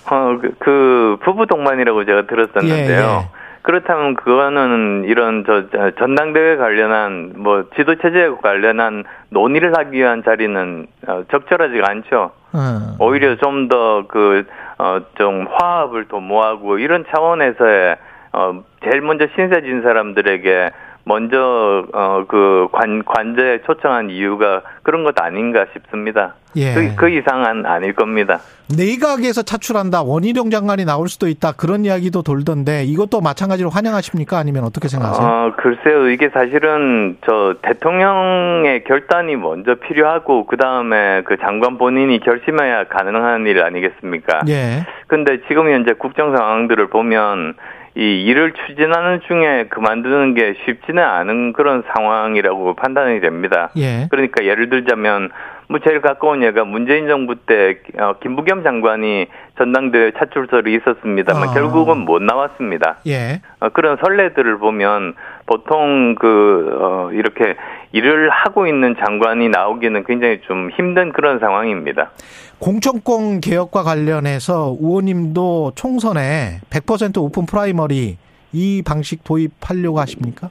Speaker 7: 어, 그, 그 부부 동반이라고 제가 들었었는데요. 예, 예. 그렇다면 그거는 이런 저 전당대회 관련한 뭐 지도 체제에 관련한 논의를 하기 위한 자리는 어, 적절하지가 않죠. 음. 오히려 좀 더 그 어 좀 화합을 도모하고 이런 차원에서의 어 제일 먼저 신세 진 사람들에게 먼저 어 그 관 관제에 초청한 이유가 그런 것 아닌가 싶습니다. 예. 그, 그 이상은 아닐 겁니다.
Speaker 2: 내각에서 차출한다 원희룡 장관이 나올 수도 있다 그런 이야기도 돌던데 이것도 마찬가지로 환영하십니까 아니면 어떻게 생각하세요?
Speaker 7: 어, 글쎄요 이게 사실은 저 대통령의 결단이 먼저 필요하고 그 다음에 그 장관 본인이 결심해야 가능한 일 아니겠습니까? 예. 근데 지금 현재 국정 상황들을 보면 이 일을 추진하는 중에 그만두는 게 쉽지는 않은 그런 상황이라고 판단이 됩니다. 예. 그러니까 예를 들자면 뭐 제일 가까운 예가 문재인 정부 때 어, 김부겸 장관이 전당대회 차출설이 있었습니다만 어. 결국은 못 나왔습니다. 예. 어, 그런 선례들을 보면 보통 그 어, 이렇게 일을 하고 있는 장관이 나오기는 굉장히 좀 힘든 그런 상황입니다.
Speaker 2: 공천권 개혁과 관련해서 의원님도 총선에 100% open primary 이 방식 도입하려고 하십니까?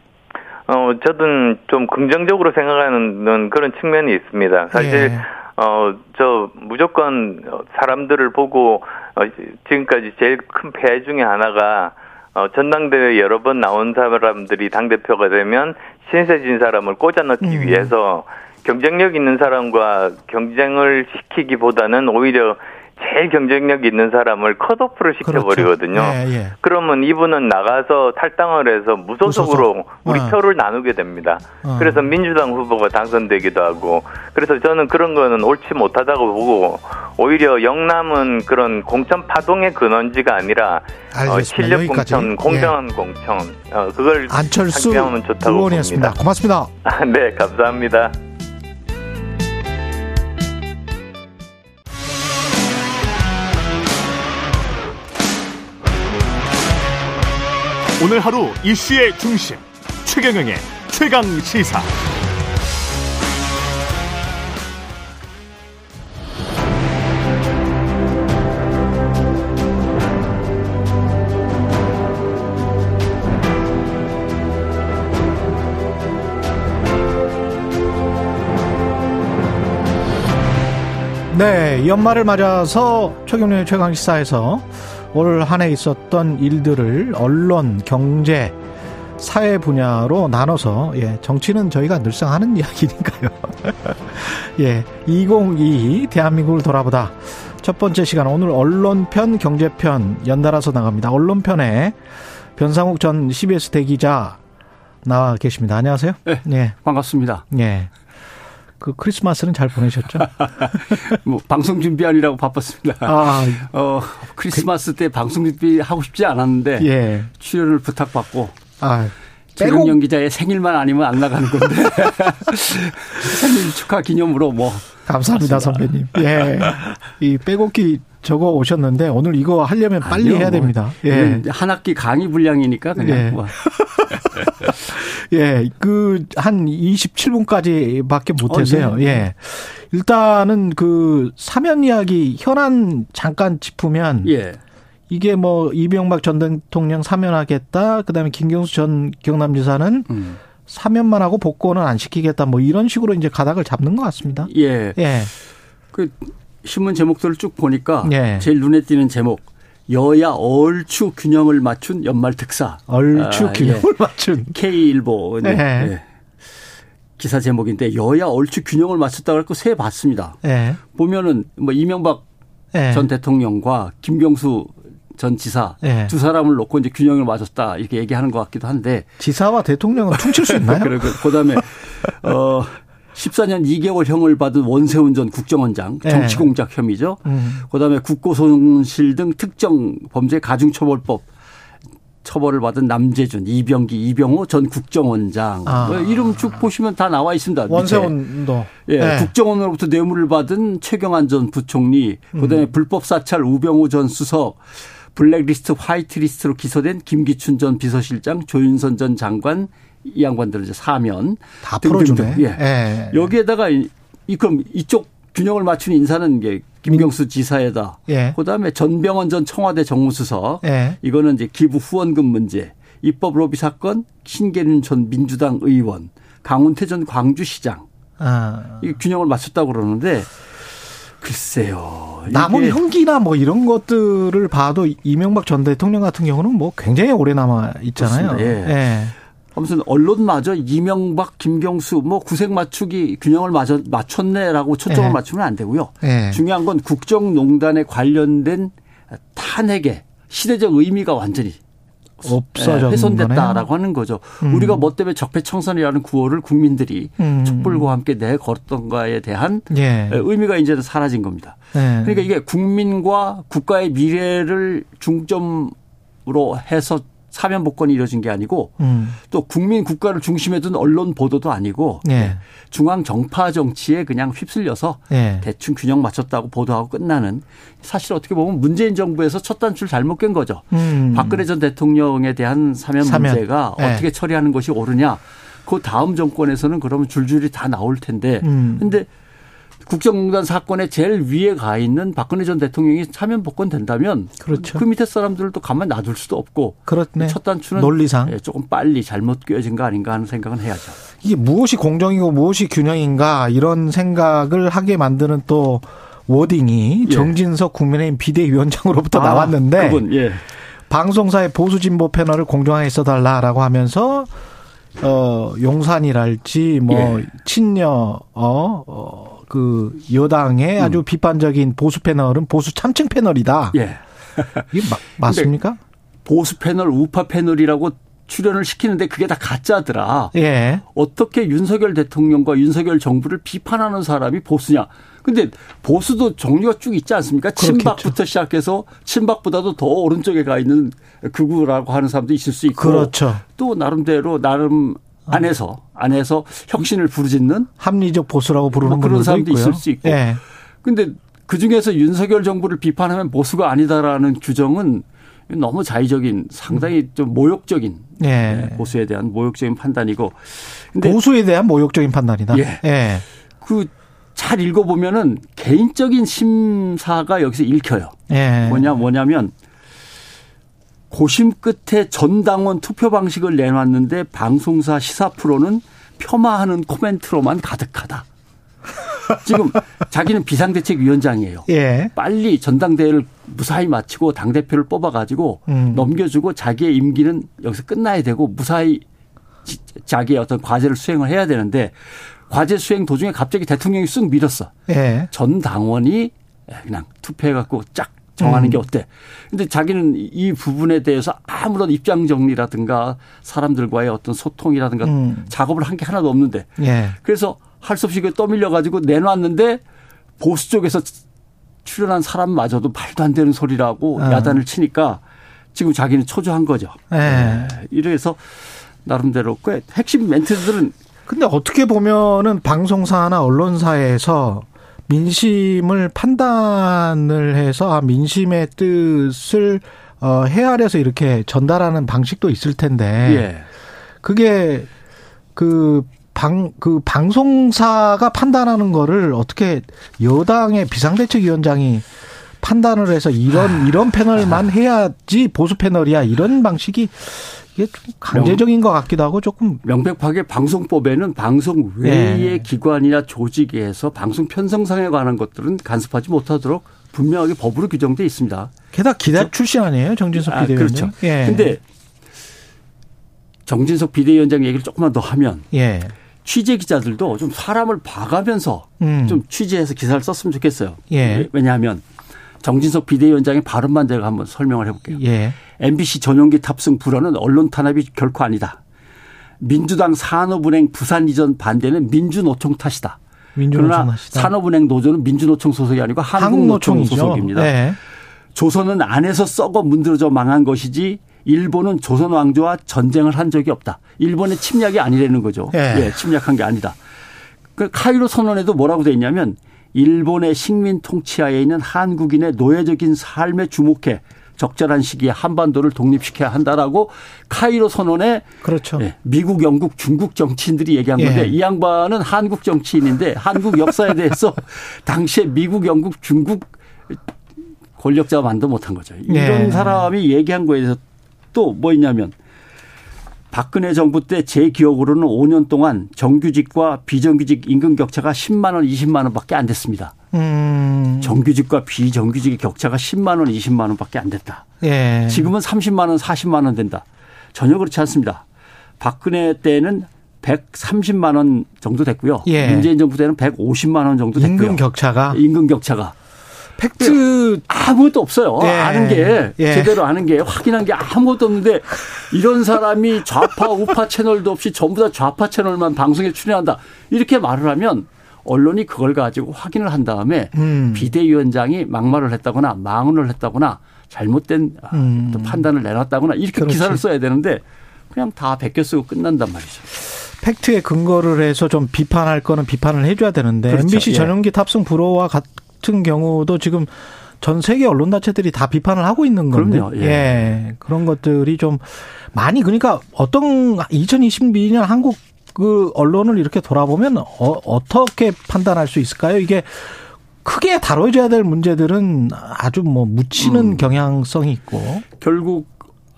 Speaker 7: 어, 저는 좀 긍정적으로 생각하는 그런 측면이 있습니다. 사실, 예. 어, 저 무조건 사람들을 보고, 어, 지금까지 제일 큰 폐해 중에 하나가, 어, 전당대회 여러 번 나온 사람들이 당대표가 되면 신세진 사람을 꽂아 넣기 음. 위해서 경쟁력 있는 사람과 경쟁을 시키기보다는 오히려 제일 경쟁력 있는 사람을 컷오프를 시켜버리거든요. 그렇죠. 예, 예. 그러면 이분은 나가서 탈당을 해서 무소속으로 무소속. 우리 어. 표를 나누게 됩니다. 어. 그래서 민주당 후보가 당선되기도 하고 그래서 저는 그런 거는 옳지 못하다고 보고 오히려 영남은 그런 공천 파동의 근원지가 아니라 어, 실력 여기까지. 공천, 공정한 예. 공천 어, 그걸
Speaker 2: 안철수 의원이었습니다. 고맙습니다.
Speaker 7: 네, 감사합니다.
Speaker 1: 오늘 하루 이슈의 중심 최경영의 최강 시사.
Speaker 2: 네, 연말을 맞아서 최경련의 최강시사에서 올 한 해 있었던 일들을 언론, 경제, 사회 분야로 나눠서 예, 정치는 저희가 늘상 하는 이야기니까요. 예, 2022 대한민국을 돌아보다 첫 번째 시간 오늘 언론편, 경제편 연달아서 나갑니다. 언론편에 변상욱 전 CBS 대기자 나와 계십니다. 안녕하세요.
Speaker 8: 네, 예. 반갑습니다.
Speaker 2: 예. 그 크리스마스는 잘 보내셨죠?
Speaker 8: 뭐 방송 준비하느라고 바빴습니다. 아, 어 크리스마스 때 방송 준비 하고 싶지 않았는데 예. 출연을 부탁받고 아, 최경영 기자의 생일만 아니면 안 나가는 건데 생일 축하 기념으로 뭐
Speaker 2: 감사합니다 선배님. 예, 이 빼곡히 적어 오셨는데 오늘 이거 하려면 빨리 아니요, 해야 뭐 됩니다.
Speaker 8: 예, 한 학기 강의 분량이니까 그냥 예. 뭐.
Speaker 2: 예, 그, 한 27분까지 밖에 못해서요. 어, 네. 예. 일단은 그 사면 이야기 현안 잠깐 짚으면. 예. 이게 뭐 이명박 전 대통령 사면하겠다. 그 다음에 김경수 전 경남지사는 음. 사면만 하고 복권은 안 시키겠다. 뭐 이런 식으로 이제 가닥을 잡는 것 같습니다.
Speaker 8: 예. 예. 그 신문 제목들을 쭉 보니까 예. 제일 눈에 띄는 제목 여야 얼추 균형을 맞춘 연말 특사.
Speaker 2: 얼추 아, 균형을 예. 맞춘.
Speaker 8: K일보. 네. 예. 기사 제목인데 여야 얼추 균형을 맞췄다고 해서 세 봤습니다. 예. 보면은 뭐 이명박 예. 전 대통령과 김경수 전 지사 예. 두 사람을 놓고 이제 균형을 맞췄다 이렇게 얘기하는 것 같기도 한데
Speaker 2: 지사와 대통령은 퉁칠 수 있나요?
Speaker 8: 그리고 그다음에 어 14년 2개월형을 받은 원세훈 전 국정원장 네. 정치공작 혐의죠. 음. 그다음에 국고손실 등 특정 범죄 가중처벌법 처벌을 받은 남재준, 이병기, 이병호 전 국정원장 아. 뭐 이름 쭉 보시면 다 나와 있습니다.
Speaker 2: 원세훈도
Speaker 8: 예, 네. 국정원으로부터 뇌물을 받은 최경환 전 부총리, 그다음에 음. 불법 사찰 우병우 전 수석, 블랙리스트, 화이트리스트로 기소된 김기춘 전 비서실장, 조윤선 전 장관, 이 양반들은 이제 사면
Speaker 2: 다 풀어주네. 예. 예.
Speaker 8: 여기에다가 이 그럼 이쪽 균형을 맞춘 인사는 이게 김경수 지사에다. 예. 그다음에 전병헌 전 청와대 정무수석. 예. 이거는 이제 기부 후원금 문제. 입법 로비 사건, 신계륜 전 민주당 의원, 강훈태 전 광주시장. 아. 이 균형을 맞췄다고 그러는데 글쎄요.
Speaker 2: 남은 형기나 뭐 이런 것들을 봐도 이명박 전 대통령 같은 경우는 뭐 굉장히 오래 남아 있잖아요. 예. 예.
Speaker 8: 아무튼 언론마저 이명박, 김경수 뭐 구색 맞추기 균형을 맞춰, 맞췄네라고 초점을 예. 맞추면 안 되고요. 예. 중요한 건 국정농단에 관련된 탄핵의 시대적 의미가 완전히 없어져 네, 훼손됐다라고 하는 거죠. 음. 우리가 뭐 때문에 적폐청산이라는 구호를 국민들이 음. 촛불과 함께 내걸었던가에 대한 예. 의미가 이제는 사라진 겁니다. 예. 그러니까 이게 국민과 국가의 미래를 중점 으로 해서 사면 복권이 이루어진 게 아니고 음. 또 국민 국가를 중심에 둔 언론 보도도 아니고 예. 중앙 정파 정치에 그냥 휩쓸려서 예. 대충 균형 맞췄다고 보도하고 끝나는 사실 어떻게 보면 문재인 정부에서 첫 단추를 잘못 깬 거죠. 음. 박근혜 전 대통령에 대한 사면, 사면. 문제가 예. 어떻게 처리하는 것이 옳으냐. 그 다음 정권에서는 그러면 줄줄이 다 나올 텐데. 음. 근데 국정농단 사건의 제일 위에 가 있는 박근혜 전 대통령이 사면 복권 된다면 그렇죠. 그 밑에 사람들을 또 가만 놔둘 수도 없고 그렇네. 첫 단추는 논리상 예, 조금 빨리 잘못 꿰어진 거 아닌가 하는 생각은 해야죠.
Speaker 2: 이게 무엇이 공정이고 무엇이 균형인가 이런 생각을 하게 만드는 또 워딩이 예. 정진석 국민의힘 비대위원장으로부터 아, 나왔는데 그분, 예. 방송사의 보수 진보 패널을 공정하게 써달라라고 하면서 어 용산이랄지 뭐 예. 친여 어, 어 그 여당의 음. 아주 비판적인 보수 패널은 보수 참칭 패널이다. 예. 이게 마, 맞습니까?
Speaker 8: 보수 패널, 우파 패널이라고 출연을 시키는데 그게 다 가짜더라. 예. 어떻게 윤석열 대통령과 윤석열 정부를 비판하는 사람이 보수냐? 근데 보수도 종류가 쭉 있지 않습니까? 친박부터 시작해서 친박보다도 더 오른쪽에 가 있는 극우라고 하는 사람도 있을 수 있고. 그렇죠. 또 나름대로 나름 안에서 안에서 혁신을 부르짖는
Speaker 2: 합리적 보수라고 부르는
Speaker 8: 뭐 그런 사람도 있고요. 있을 수 있고. 예. 근데 그 중에서 윤석열 정부를 비판하면 보수가 아니다라는 규정은 너무 자의적인 상당히 좀 모욕적인 예. 네, 보수에 대한 모욕적인 판단이고
Speaker 2: 보수에 대한 모욕적인 판단이다. 예. 예.
Speaker 8: 그잘 읽어보면은 개인적인 심사가 여기서 읽혀요. 예. 뭐냐 뭐냐면 고심 끝에 전당원 투표 방식을 내놨는데 방송사 시사 프로는 폄하하는 코멘트로만 가득하다. 지금 자기는 비상대책위원장이에요. 예. 빨리 전당대회를 무사히 마치고 당 대표를 뽑아가지고 음. 넘겨주고 자기의 임기는 여기서 끝나야 되고 무사히 자기의 어떤 과제를 수행을 해야 되는데 과제 수행 도중에 갑자기 대통령이 쑥 밀었어. 예. 전 당원이 그냥 투표해갖고 쫙 정하는 음. 게 어때? 근데 자기는 이 부분에 대해서 아무런 입장 정리라든가 사람들과의 어떤 소통이라든가 음. 작업을 한 게 하나도 없는데. 예. 그래서 할 수 없이 떠밀려 가지고 내놨는데 보수 쪽에서 출연한 사람마저도 말도 안 되는 소리라고 어. 야단을 치니까 지금 자기는 초조한 거죠. 예. 네. 이래서 나름대로 꽤 핵심 멘트들은
Speaker 2: 근데 어떻게 보면은 방송사나 언론사에서 민심을 판단을 해서 아, 민심의 뜻을 어, 헤아려서 이렇게 전달하는 방식도 있을 텐데 예. 그게 그 방, 그 방송사가 판단하는 거를 어떻게 여당의 비상대책위원장이 판단을 해서 이런, 아. 이런 패널만 해야지 보수 패널이야. 이런 방식이 이게 좀 강제적인 명, 것 같기도 하고 조금
Speaker 8: 명백하게 방송법에는 방송 외의 네. 기관이나 조직에서 방송 편성상에 관한 것들은 간섭하지 못하도록 분명하게 법으로 규정돼 있습니다.
Speaker 2: 게다가 기자 출신 아니에요, 정진석 비대위원장? 아,
Speaker 8: 그렇죠. 예. 근데 정진석 비대위원장 얘기를 조금만 더 하면 예. 취재 기자들도 좀 사람을 봐가면서 음. 좀 취재해서 기사를 썼으면 좋겠어요. 예. 왜냐하면 정진석 비대위원장의 발언만 제가 한번 설명을 해볼게요. 예. MBC 전용기 탑승 불허는 언론 탄압이 결코 아니다. 민주당 산업은행 부산 이전 반대는 민주노총 탓이다. 민주노총 그러나 탓이다. 산업은행 노조는 민주노총 소속이 아니고 한국노총 한국노총이죠. 소속입니다. 네. 조선은 안에서 썩어 문드러져 망한 것이지 일본은 조선 왕조와 전쟁을 한 적이 없다. 일본의 침략이 아니라는 거죠. 네. 예, 침략한 게 아니다. 그 카이로 선언에도 뭐라고 돼 있냐면 일본의 식민 통치하에 있는 한국인의 노예적인 삶에 주목해 적절한 시기에 한반도를 독립시켜야 한다라고 카이로 선언에 그렇죠. 예, 미국, 영국, 중국 정치인들이 얘기한 건데 예. 이 양반은 한국 정치인인데 한국 역사에 대해서 당시에 미국, 영국, 중국 권력자가 만도 못한 거죠. 이런 예. 사람이 얘기한 거에 대해서 또 뭐 있냐면 박근혜 정부 때 제 기억으로는 5년 동안 정규직과 비정규직 임금 격차가 10만 원, 20만 원밖에 안 됐습니다. 음. 정규직과 비정규직의 격차가 10만 원, 20만 원밖에 안 됐다. 예. 지금은 30만 원, 40만 원 된다. 전혀 그렇지 않습니다. 박근혜 때는 130만 원 정도 됐고요. 예. 문재인 정부 때는 150만 원 정도 됐고요.
Speaker 2: 임금 격차가
Speaker 8: 임금 격차가
Speaker 2: 팩트
Speaker 8: 아무것도 없어요. 예. 아는 게 예. 제대로 아는 게 확인한 게 아무것도 없는데 이런 사람이 좌파 우파 채널도 없이 전부 다 좌파 채널만 방송에 출연한다 이렇게 말을 하면 언론이 그걸 가지고 확인을 한 다음에 음. 비대위원장이 막말을 했다거나 망언을 했다거나 잘못된 음. 판단을 내놨다거나 이렇게 그렇지. 기사를 써야 되는데 그냥 다 베껴 쓰고 끝난단 말이죠.
Speaker 2: 팩트에 근거를 해서 좀 비판할 거는 비판을 해줘야 되는데 그렇죠. MBC 예. 전용기 탑승 불허와 같은 경우도 지금 전 세계 언론 단체들이 다 비판을 하고 있는 건데, 그럼요. 예. 예. 그런 것들이 좀 많이 그러니까 어떤 2022년 한국 그 언론을 이렇게 돌아보면 어, 어떻게 판단할 수 있을까요? 이게 크게 다뤄져야 될 문제들은 아주 뭐 묻히는 음. 경향성이 있고
Speaker 8: 결국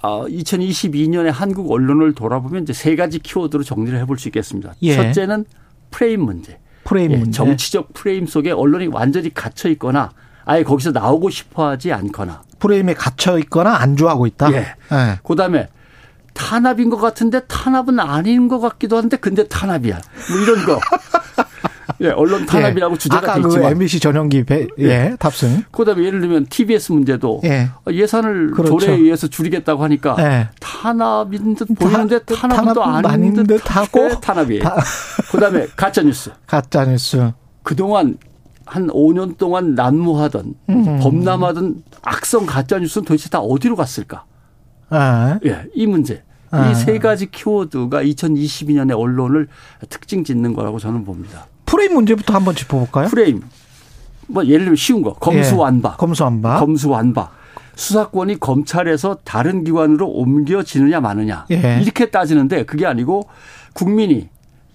Speaker 8: 2022년에 아, 한국 언론을 돌아보면 이제 세 가지 키워드로 정리를 해볼 수 있겠습니다. 예. 첫째는 프레임 문제.
Speaker 2: 프레임 예, 문제.
Speaker 8: 정치적 프레임 속에 언론이 완전히 갇혀 있거나 아예 거기서 나오고 싶어 하지 않거나.
Speaker 2: 프레임에 갇혀 있거나 안주하고 있다?
Speaker 8: 예. 예. 그 다음에 탄압인 것 같은데 탄압은 아닌 것 같기도 한데 근데 탄압이야. 뭐 이런 거. 예, 언론 탄압이라고 예. 주제가
Speaker 2: 아까 그 MBC 전용기 배, 예, 예, 탑승.
Speaker 8: 그다음에 예를 들면 TBS 문제도 예. 예산을 그렇죠. 조례에 의해서 줄이겠다고 하니까 예. 탄압인 듯 보이는데 탄압은 또 아닌 듯, 듯 하고 탄압이에요. 타... 그다음에 가짜 뉴스.
Speaker 2: 가짜 뉴스.
Speaker 8: 그동안 한 5년 동안 난무하던 음. 범람하던 악성 가짜 뉴스는 도대체 다 어디로 갔을까? 아. 예, 이 문제. 아. 이세 가지 키워드가 2022년의 언론을 특징 짓는 거라고 저는 봅니다.
Speaker 2: 프레임 문제부터 한번 짚어볼까요?
Speaker 8: 프레임. 뭐 예를 들면 쉬운 거. 검수완박. 예.
Speaker 2: 검수완박.
Speaker 8: 검수완박. 수사권이 검찰에서 다른 기관으로 옮겨지느냐 마느냐. 예. 이렇게 따지는데 그게 아니고 국민이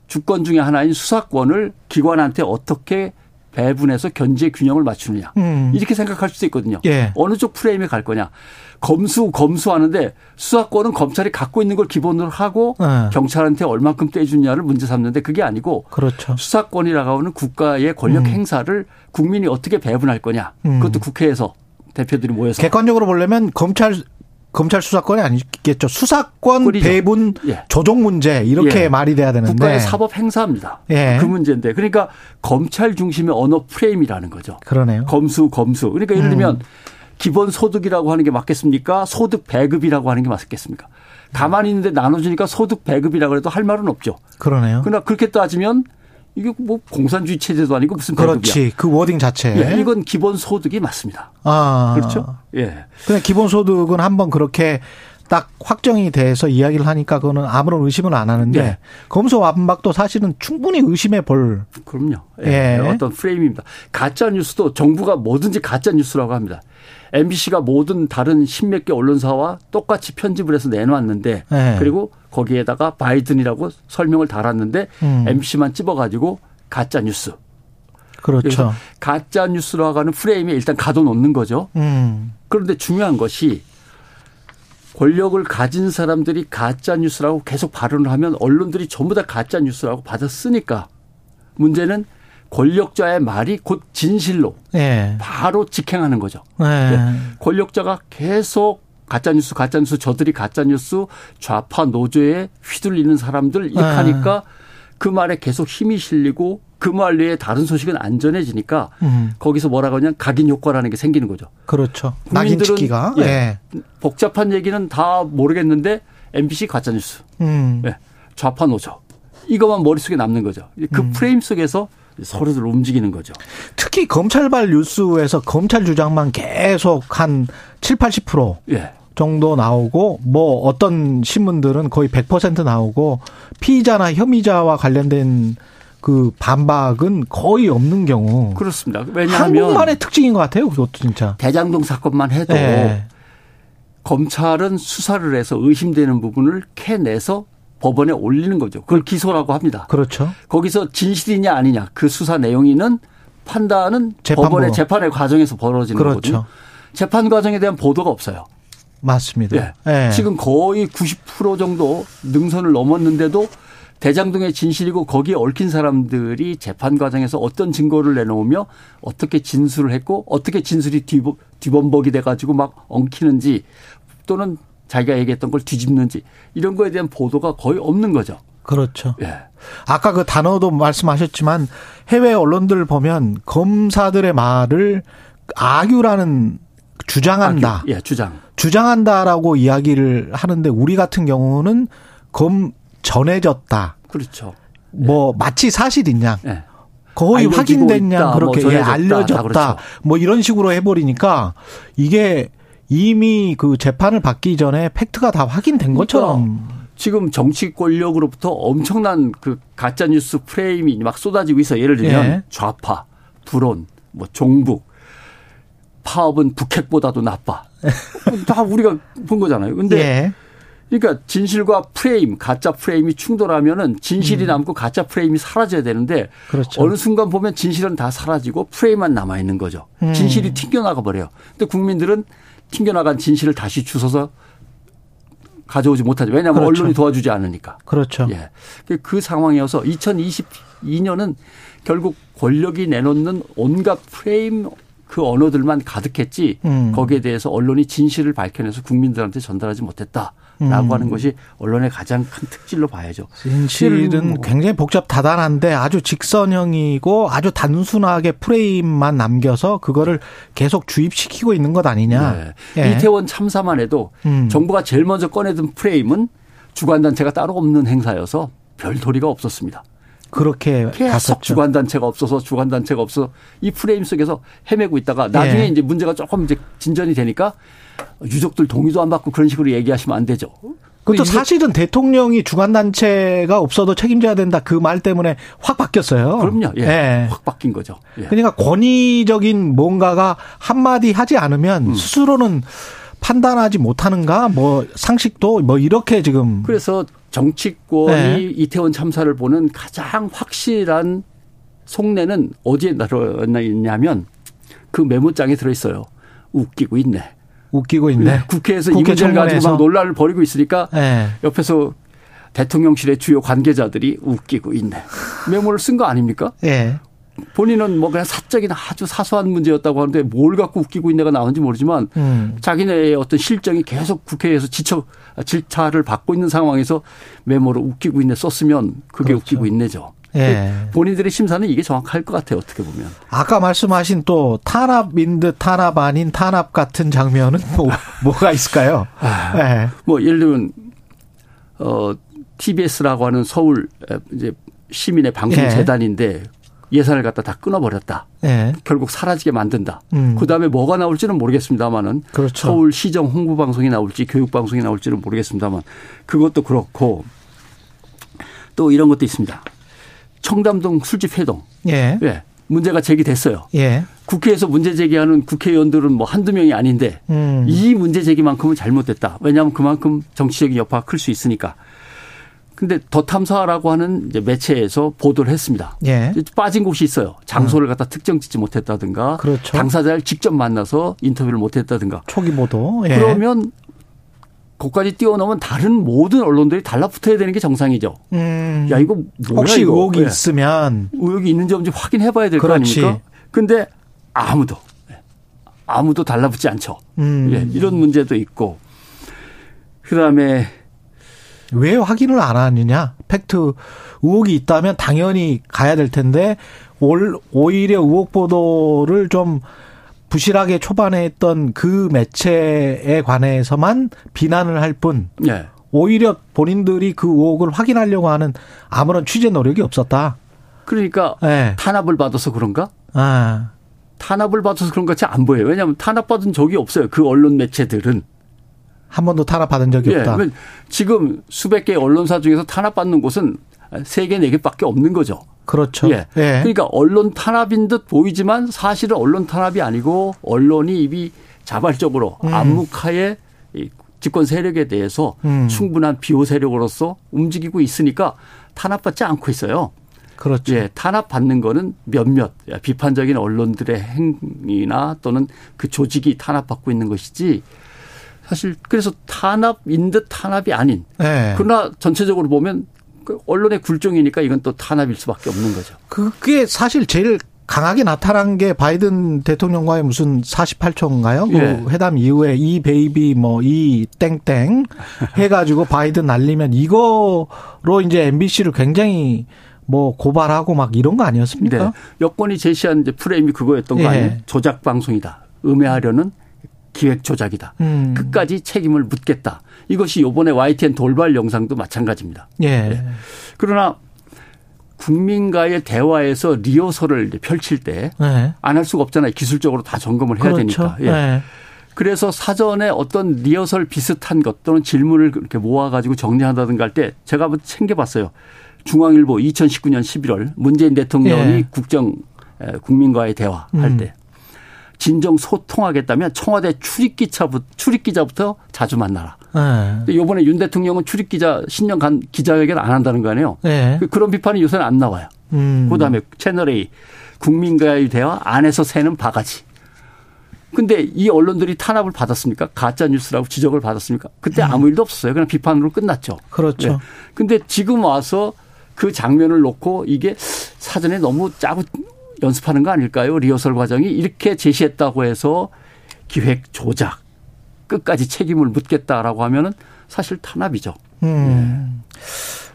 Speaker 8: 주권 중의 하나인 수사권을 기관한테 어떻게 배분해서 견제 균형을 맞추느냐. 음. 이렇게 생각할 수도 있거든요. 예. 어느 쪽 프레임에 갈 거냐. 검수 검수하는데 수사권은 검찰이 갖고 있는 걸 기본으로 하고 네. 경찰한테 얼마큼 떼주냐를 문제 삼는데 그게 아니고
Speaker 2: 그렇죠.
Speaker 8: 수사권이라고 하는 국가의 권력 음. 행사를 국민이 어떻게 배분할 거냐. 음. 그것도 국회에서 대표들이 모여서
Speaker 2: 객관적으로 보려면 검찰 검찰 수사권이 아니겠죠. 수사권 꿀이죠. 배분 예. 조정 문제 이렇게 예. 말이 돼야 되는데
Speaker 8: 국가의 사법 행사입니다. 예. 그 문제인데 그러니까 검찰 중심의 언어 프레임이라는 거죠.
Speaker 2: 그러네요.
Speaker 8: 검수 검수. 그러니까 예를 들면 음. 기본 소득이라고 하는 게 맞겠습니까? 소득 배급이라고 하는 게 맞겠습니까? 가만히 있는데 나눠주니까 소득 배급이라고 해도 할 말은 없죠.
Speaker 2: 그러네요.
Speaker 8: 그러나 그렇게 따지면 이게 뭐 공산주의 체제도 아니고 무슨 배급이야.
Speaker 2: 그렇지. 그 wording 자체.
Speaker 8: 예, 이건 기본 소득이 맞습니다. 아. 그렇죠? 예.
Speaker 2: 그냥 기본 소득은 한번 그렇게 딱 확정이 돼서 이야기를 하니까 그거는 아무런 의심을 안 하는데 네. 검소 완박도 사실은 충분히 의심해 볼
Speaker 8: 그럼요. 예. 예. 어떤 프레임입니다. 가짜 뉴스도 정부가 뭐든지 가짜 뉴스라고 합니다. MBC가 모든 다른 십몇 개 언론사와 똑같이 편집을 해서 내놓았는데 네. 그리고 거기에다가 바이든이라고 설명을 달았는데 음. MBC만 찝어가지고 가짜 뉴스.
Speaker 2: 그렇죠.
Speaker 8: 가짜 뉴스라고 하는 프레임에 일단 가둬놓는 거죠. 음. 그런데 중요한 것이 권력을 가진 사람들이 가짜 뉴스라고 계속 발언을 하면 언론들이 전부 다 가짜 뉴스라고 받아 쓰니까 문제는 권력자의 말이 곧 진실로 네. 바로 직행하는 거죠. 네. 네. 권력자가 계속 가짜뉴스, 가짜뉴스, 저들이 가짜뉴스, 좌파 노조에 휘둘리는 사람들 이렇게 네. 하니까 그 말에 계속 힘이 실리고 그 말 외에 다른 소식은 안전해지니까 음. 거기서 뭐라고 하냐 각인 효과라는 게 생기는 거죠.
Speaker 2: 그렇죠. 국민들은
Speaker 8: 예, 네. 복잡한 얘기는 다 모르겠는데 MBC 가짜뉴스, 음. 예, 좌파 노조 이것만 머릿속에 남는 거죠. 그 음. 프레임 속에서 서로들 움직이는 거죠.
Speaker 2: 특히 검찰발 뉴스에서 검찰 주장만 계속 한 7, 80% 예. 정도 나오고 뭐 어떤 신문들은 거의 100% 나오고 피의자나 혐의자와 관련된 그 반박은 거의 없는 경우
Speaker 8: 그렇습니다. 왜냐하면
Speaker 2: 한국만의 특징인 것 같아요. 그것도 진짜
Speaker 8: 대장동 사건만 해도 네. 검찰은 수사를 해서 의심되는 부분을 캐내서 법원에 올리는 거죠. 그걸 기소라고 합니다.
Speaker 2: 그렇죠.
Speaker 8: 거기서 진실이냐 아니냐 그 수사 내용이는 판단은 재판부. 법원의 재판의 과정에서 벌어지는 그렇죠. 거거든요. 재판 과정에 대한 보도가 없어요.
Speaker 2: 맞습니다. 예.
Speaker 8: 예. 지금 거의 90% 정도 능선을 넘었는데도 대장동의 진실이고 거기에 얽힌 사람들이 재판 과정에서 어떤 증거를 내놓으며 어떻게 진술을 했고 어떻게 진술이 뒤범벅이 돼가지고 막 엉키는지 또는 자기가 얘기했던 걸 뒤집는지 이런 거에 대한 보도가 거의 없는 거죠.
Speaker 2: 그렇죠. 예. 아까 그 단어도 말씀하셨지만 해외 언론들 보면 검사들의 말을 악유라는 주장한다.
Speaker 8: 악유. 예, 주장.
Speaker 2: 주장한다라고 이야기를 하는데 우리 같은 경우는 검 전해졌다.
Speaker 8: 그렇죠.
Speaker 2: 뭐 마치 사실인 양. 예. 거의 확인된 양뭐 그렇게 뭐 예, 알려졌다. 그렇죠. 뭐 이런 식으로 해버리니까 이게 이미 그 재판을 받기 전에 팩트가 다 확인된 그러니까 것처럼
Speaker 8: 지금 정치 권력으로부터 엄청난 그 가짜 뉴스 프레임이 막 쏟아지고 있어. 예를 들면 예. 좌파, 불온, 뭐 종북, 파업은 북핵보다도 나빠. 다 우리가 본 거잖아요. 근데 예. 그러니까 진실과 프레임, 가짜 프레임이 충돌하면은 진실이 음. 남고 가짜 프레임이 사라져야 되는데 그렇죠. 어느 순간 보면 진실은 다 사라지고 프레임만 남아 있는 거죠. 음. 진실이 튕겨나가 버려요. 근데 국민들은 튕겨나간 진실을 다시 주워서 가져오지 못하죠. 왜냐하면 그렇죠. 언론이 도와주지 않으니까.
Speaker 2: 그렇죠.
Speaker 8: 예. 그 상황이어서 2022년은 결국 권력이 내놓는 온갖 프레임 그 언어들만 가득했지 음. 거기에 대해서 언론이 진실을 밝혀내서 국민들한테 전달하지 못했다. 라고 음. 하는 것이 언론의 가장 큰 특질로 봐야죠.
Speaker 2: 진실은 뭐. 굉장히 복잡 다단한데 아주 직선형이고 아주 단순하게 프레임만 남겨서 그거를 계속 주입시키고 있는 것 아니냐. 네.
Speaker 8: 예. 이태원 참사만 해도 음. 정부가 제일 먼저 꺼내든 프레임은 주관단체가 따로 없는 행사여서 별 도리가 없었습니다.
Speaker 2: 그렇게
Speaker 8: 계속 갔었죠. 주관 단체가 없어서 주관 단체가 없어 이 프레임 속에서 헤매고 있다가 나중에 예. 이제 문제가 조금 이제 진전이 되니까 유족들 동의도 안 받고 그런 식으로 얘기하시면 안 되죠.
Speaker 2: 그것도 사실은 대통령이 주관 단체가 없어도 책임져야 된다 그 말 때문에 확 바뀌었어요.
Speaker 8: 그럼요. 예. 예. 확 바뀐 거죠.
Speaker 2: 예. 그러니까 권위적인 뭔가가 한마디 하지 않으면 음. 스스로는 판단하지 못하는가 뭐 상식도 뭐 이렇게 지금
Speaker 8: 그래서 정치권이 네. 이태원 참사를 보는 가장 확실한 속내는 어디에 나타나냐면 그 메모장에 들어있어요. 웃기고 있네.
Speaker 2: 웃기고 있네. 네.
Speaker 8: 국회에서 국회 이 문제를 가지고 막 논란을 벌이고 있으니까 네. 옆에서 대통령실의 주요 관계자들이 웃기고 있네. 메모를 쓴 거 아닙니까? 네. 본인은 뭐 그냥 사적인 아주 사소한 문제였다고 하는데 뭘 갖고 웃기고 있네가 나오는지 모르지만 음. 자기네의 어떤 실정이 계속 국회에서 지쳐 질타를 받고 있는 상황에서 메모를 웃기고 있네 썼으면 그게 그렇죠. 웃기고 있네죠. 예. 본인들의 심사는 이게 정확할 것 같아요. 어떻게 보면.
Speaker 2: 아까 말씀하신 또 탄압인 듯 탄압 아닌 탄압 같은 장면은 뭐, 뭐가 있을까요?
Speaker 8: 아, 예. 뭐 예를 들면 어 TBS라고 하는 서울 이제 시민의 방송 재단인데 예. 예산을 갖다 다 끊어버렸다. 예. 결국 사라지게 만든다. 음. 그 다음에 뭐가 나올지는 모르겠습니다만은 그렇죠. 서울 시정 홍보 방송이 나올지 교육 방송이 나올지는 모르겠습니다만 그것도 그렇고 또 이런 것도 있습니다. 청담동 술집 회동. 예. 예. 문제가 제기됐어요. 예. 국회에서 문제 제기하는 국회의원들은 뭐 한두 명이 아닌데 음. 이 문제 제기만큼은 잘못됐다. 왜냐하면 그만큼 정치적인 여파가 클 수 있으니까. 근데 더 탐사라고 하는 매체에서 보도를 했습니다. 예. 빠진 곳이 있어요. 장소를 음. 갖다 특정 짓지 못했다든가 그렇죠. 당사자를 직접 만나서 인터뷰를 못했다든가
Speaker 2: 초기 보도.
Speaker 8: 예. 그러면 거까지 뛰어넘은 다른 모든 언론들이 달라붙어야 되는 게 정상이죠. 음. 야 이거
Speaker 2: 뭐야, 혹시 이거. 의혹이 네. 있으면
Speaker 8: 의혹이 있는지 없는지 확인해봐야 될 거 아닙니까? 근데 아무도 아무도 달라붙지 않죠. 음. 예, 이런 문제도 있고 그다음에
Speaker 2: 왜 확인을 안 하느냐? 팩트 의혹이 있다면 당연히 가야 될 텐데 오히려 의혹 보도를 좀 부실하게 초반에 했던 그 매체에 관해서만 비난을 할 뿐. 네. 오히려 본인들이 그 의혹을 확인하려고 하는 아무런 취재 노력이 없었다.
Speaker 8: 그러니까 네. 탄압을 받아서 그런가? 아. 탄압을 받아서 그런 것 같이 안 보여요. 왜냐하면 탄압받은 적이 없어요. 그 언론 매체들은.
Speaker 2: 한 번도 탄압받은 적이 예, 없다.
Speaker 8: 지금 수백 개의 언론사 중에서 탄압받는 곳은 세 개, 네 개밖에 없는 거죠.
Speaker 2: 그렇죠.
Speaker 8: 예. 예. 그러니까 언론 탄압인 듯 보이지만 사실은 언론 탄압이 아니고 언론이 이미 자발적으로 음. 암묵하에 집권 세력에 대해서 음. 충분한 비호 세력으로서 움직이고 있으니까 탄압받지 않고 있어요.
Speaker 2: 그렇죠.
Speaker 8: 예, 탄압받는 거는 몇몇 비판적인 언론들의 행위나 또는 그 조직이 탄압받고 있는 것이지 사실 그래서 탄압인 듯 탄압이 아닌. 네. 그러나 전체적으로 보면 그 언론의 굴종이니까 이건 또 탄압일 수밖에 없는 거죠.
Speaker 2: 그게 사실 제일 강하게 나타난 게 바이든 대통령과의 무슨 48초인가요? 그 예. 회담 이후에 이 베이비 뭐 이 땡땡 해가지고 바이든 날리면 이거로 이제 MBC를 굉장히 뭐 고발하고 막 이런 거 아니었습니까? 네.
Speaker 8: 여권이 제시한 이제 프레임이 그거였던 예. 거 아니에요? 조작 방송이다. 음해하려는 기획 조작이다. 음. 끝까지 책임을 묻겠다. 이것이 요번에 YTN 돌발 영상도 마찬가지입니다. 예. 네. 그러나 국민과의 대화에서 리허설을 펼칠 때 안할 네. 수가 없잖아요. 기술적으로 다 점검을 해야 그렇죠. 되니까. 예. 네. 그래서 사전에 어떤 리허설 비슷한 것 또는 질문을 이렇게 모아가지고 정리한다든가 할 때 제가 한번 챙겨봤어요. 중앙일보 2019년 11월 문재인 대통령이 예. 국정 국민과의 대화할 음. 때 진정 소통하겠다면 청와대 출입기차부터 출입기자부터 자주 만나라. 네. 이번에 윤 대통령은 출입기자 신년 간 기자회견 안 한다는 거 아니에요. 네. 그런 비판이 요새는 안 나와요. 음. 그다음에 채널 A 국민과의 대화 안에서 새는 바가지. 근데 이 언론들이 탄압을 받았습니까? 가짜 뉴스라고 지적을 받았습니까? 그때 음. 아무 일도 없었어요. 그냥 비판으로 끝났죠.
Speaker 2: 그렇죠. 네.
Speaker 8: 근데 지금 와서 그 장면을 놓고 이게 사전에 너무 짜고 연습하는 거 아닐까요? 리허설 과정이 이렇게 제시했다고 해서 기획 조작 끝까지 책임을 묻겠다라고 하면은 사실 탄압이죠. 음.
Speaker 2: 네.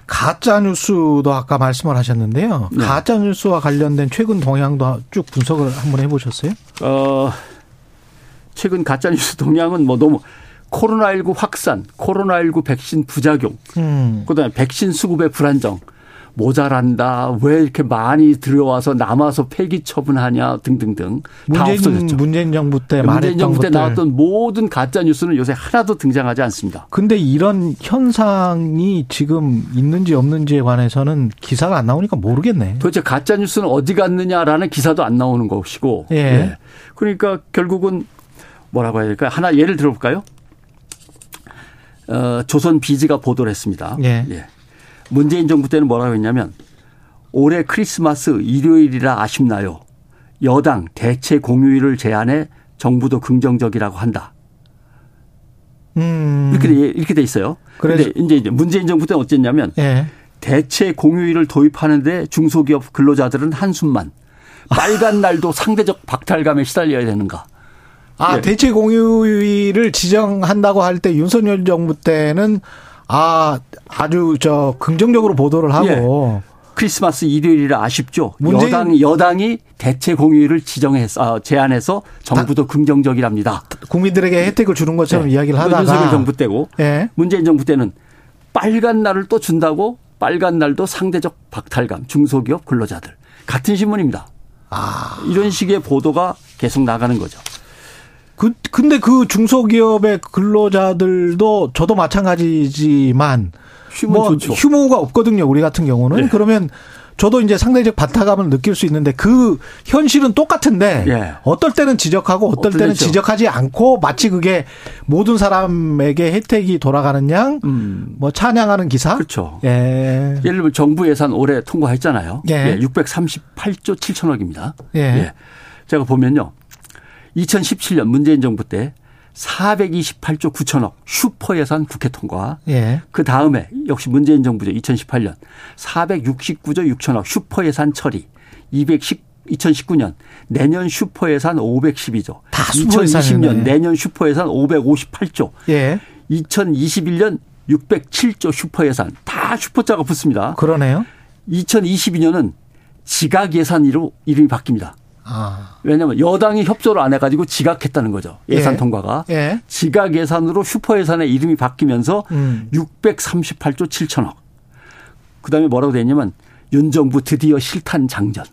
Speaker 2: 가짜 뉴스도 아까 말씀을 하셨는데요. 네. 가짜 뉴스와 관련된 최근 동향도 쭉 분석을 한번 해보셨어요? 어,
Speaker 8: 최근 가짜 뉴스 동향은 뭐 너무 코로나19 확산, 코로나19 백신 부작용, 음. 그다음에 백신 수급의 불안정, 모자란다. 왜 이렇게 많이 들어와서 남아서 폐기 처분하냐 등등등
Speaker 2: 문재인, 다 없어졌죠. 문재인 정부 때
Speaker 8: 문재인 정부 때 나왔던 모든 가짜 뉴스는 요새 하나도 등장하지 않습니다.
Speaker 2: 근데 이런 현상이 지금 있는지 없는지에 관해서는 기사가 안 나오니까 모르겠네.
Speaker 8: 도대체 가짜 뉴스는 어디 갔느냐라는 기사도 안 나오는 것이고. 예. 예. 그러니까 결국은 뭐라고 해야 될까요? 하나 예를 들어볼까요? 어, 조선 비즈가 보도를 했습니다. 예. 예. 문재인 정부 때는 뭐라고 했냐면 올해 크리스마스 일요일이라 아쉽나요? 여당 대체 공휴일을 제안해 정부도 긍정적이라고 한다. 음. 이렇게 돼, 이렇게 돼 있어요. 그런데 이제 문재인 정부 때는 어쨌냐면 예. 대체 공휴일을 도입하는데 중소기업 근로자들은 한숨만 빨간 날도 상대적 박탈감에 시달려야 되는가.
Speaker 2: 아, 예. 대체 공휴일을 지정한다고 할 때 윤석열 정부 때는 아, 아주 저 긍정적으로 보도를 하고 예.
Speaker 8: 크리스마스 일요일이라 아쉽죠. 여당 여당이 대체 공휴일을 지정해서 아, 제안해서 정부도 긍정적이랍니다.
Speaker 2: 국민들에게 혜택을 주는 것처럼 네. 이야기를 하다가
Speaker 8: 윤석열 정부 때고 예. 문재인 정부 때는 빨간 날을 또 준다고 빨간 날도 상대적 박탈감 중소기업 근로자들 같은 신문입니다. 아. 이런 식의 보도가 계속 나가는 거죠.
Speaker 2: 그 근데 그 중소기업의 근로자들도 저도 마찬가지지만 뭐 좋죠. 휴무가 없거든요. 우리 같은 경우는 네. 그러면 저도 이제 상대적 바타감을 느낄 수 있는데 그 현실은 똑같은데 예. 어떨 때는 지적하고 어떨 때는 때죠. 지적하지 않고 마치 그게 모든 사람에게 혜택이 돌아가는 양뭐 음. 찬양하는 기사
Speaker 8: 그렇죠. 예. 예를 들면 정부 예산 올해 통과했잖아요. 예. 예. 638조 7천억입니다. 예. 예. 제가 보면요. 2017년 문재인 정부 때 428조 9천억 슈퍼 예산 국회 통과. 예. 그 다음에 역시 문재인 정부죠. 2018년 469조 6천억 슈퍼 예산 처리. 210 2019년 내년 슈퍼 예산 512조.
Speaker 2: 다 2020년
Speaker 8: 내년 슈퍼 예산 558조. 예. 2021년 607조 슈퍼 예산 다 슈퍼자가 붙습니다.
Speaker 2: 그러네요.
Speaker 8: 2022년은 지각 예산으로 이름이 바뀝니다. 아. 왜냐하면 여당이 협조를 안 해가지고 지각했다는 거죠. 예산 예. 통과가. 예. 지각 예산으로 슈퍼 예산의 이름이 바뀌면서 음. 638조 7천억. 그다음에 뭐라고 되냐면 윤 정부 드디어 실탄 장전.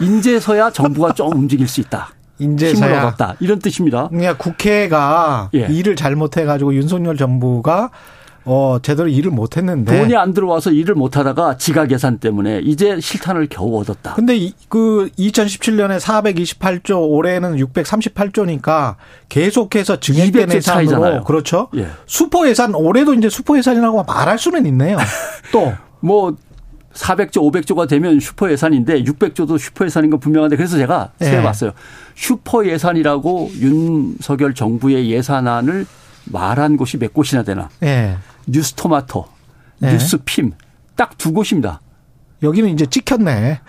Speaker 8: 인제서야 정부가 좀 움직일 수 있다. 인제서야 힘을 얻었다. 이런 뜻입니다.
Speaker 2: 그러니까 국회가 예. 일을 잘못해가지고 윤석열 정부가 어, 제대로 일을 못 했는데.
Speaker 8: 돈이 안 들어와서 일을 못 하다가 지각 예산 때문에 이제 실탄을 겨우 얻었다.
Speaker 2: 근데 이, 그 2017년에 428조, 올해는 638조니까 계속해서 증액된 예산으로 그렇죠. 예. 슈퍼 예산 올해도 이제 슈퍼 예산이라고 말할 수는 있네요. 또
Speaker 8: 뭐 400조, 500조가 되면 슈퍼 예산인데 600조도 슈퍼 예산인 건 분명한데 그래서 제가 예. 세봤어요. 슈퍼 예산이라고 윤석열 정부의 예산안을 말한 곳이 몇 곳이나 되나. 예. 뉴스토마토, 예. 뉴스핌 딱 두 곳입니다.
Speaker 2: 여기는 이제 찍혔네.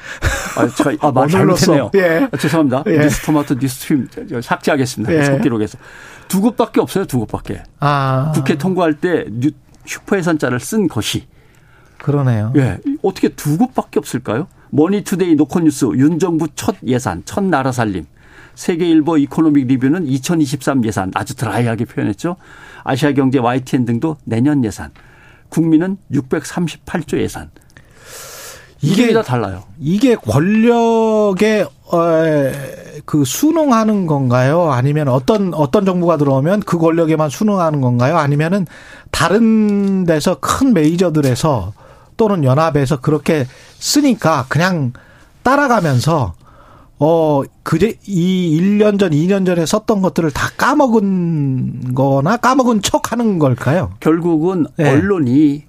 Speaker 8: 아, 저, 아, 말 잘못했네요. 예. 아, 죄송합니다. 예. 뉴스토마토, 뉴스핌 삭제하겠습니다. 예. 속기록에서. 두 곳밖에 없어요. 두 곳밖에. 아. 국회 통과할 때 뉴, 슈퍼예산자를 쓴 것이.
Speaker 2: 그러네요.
Speaker 8: 예. 어떻게 두 곳밖에 없을까요? 머니투데이 노컷뉴스 윤정부 첫 예산, 첫 나라 살림. 세계일보 이코노믹 리뷰는 2023 예산 아주 드라이하게 표현했죠. 아시아경제 YTN 등도 내년 예산. 국민은 638조 예산. 이게 다 달라요.
Speaker 2: 이게 권력의 어, 그 순응하는 건가요? 아니면 어떤 어떤 정부가 들어오면 그 권력에만 순응하는 건가요? 아니면은 다른 데서 큰 메이저들에서 또는 연합에서 그렇게 쓰니까 그냥 따라가면서 어, 그제 이 1년 전, 2년 전에 썼던 것들을 다 까먹은 거나 까먹은 척 하는 걸까요?
Speaker 8: 결국은 네. 언론이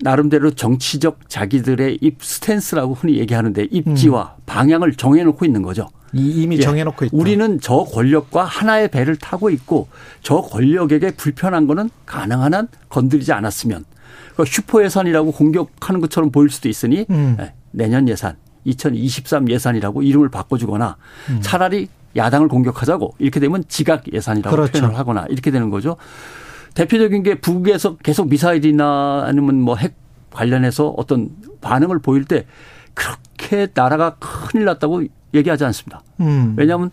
Speaker 8: 나름대로 정치적 자기들의 입 스탠스라고 흔히 얘기하는데 입지와 음. 방향을 정해놓고 있는 거죠.
Speaker 2: 이미 예. 정해놓고 있다.
Speaker 8: 우리는 저 권력과 하나의 배를 타고 있고 저 권력에게 불편한 거는 가능한 한 건드리지 않았으면 그 슈퍼 예산이라고 공격하는 것처럼 보일 수도 있으니 음. 예, 내년 예산 2023 예산이라고 이름을 바꿔주거나 음. 차라리 야당을 공격하자고 이렇게 되면 지각 예산이라고 그렇죠. 표현을 하거나 이렇게 되는 거죠. 대표적인 게 북에서 계속 미사일이나 아니면 뭐 핵 관련해서 어떤 반응을 보일 때 그렇게 나라가 큰일 났다고 얘기하지 않습니다. 음. 왜냐하면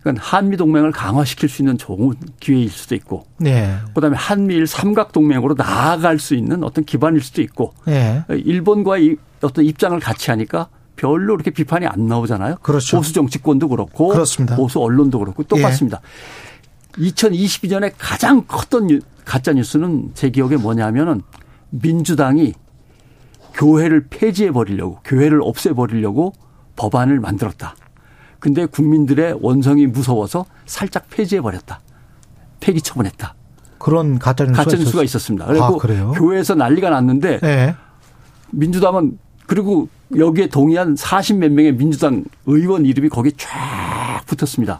Speaker 8: 이건 한미 동맹을 강화시킬 수 있는 좋은 기회일 수도 있고, 네. 그다음에 한미일 삼각 동맹으로 나아갈 수 있는 어떤 기반일 수도 있고, 네. 일본과의 어떤 입장을 같이 하니까 별로 이렇게 비판이 안 나오잖아요. 그렇죠. 보수 정치권도 그렇고, 그렇습니다. 보수 언론도 그렇고 똑같습니다. 예. 2022년에 가장 컸던 가짜 뉴스는 제 기억에 뭐냐면은 민주당이 교회를 폐지해 버리려고, 교회를 없애 버리려고 법안을 만들었다. 근데 국민들의 원성이 무서워서 살짝 폐지해 버렸다. 폐기 처분했다.
Speaker 2: 그런 가짜 뉴스가,
Speaker 8: 가짜 뉴스가 있었습니다. 그리고 아, 교회에서 난리가 났는데 네. 민주당은 그리고 여기에 동의한 40몇 명의 민주당 의원 이름이 거기에 쫙 붙었습니다.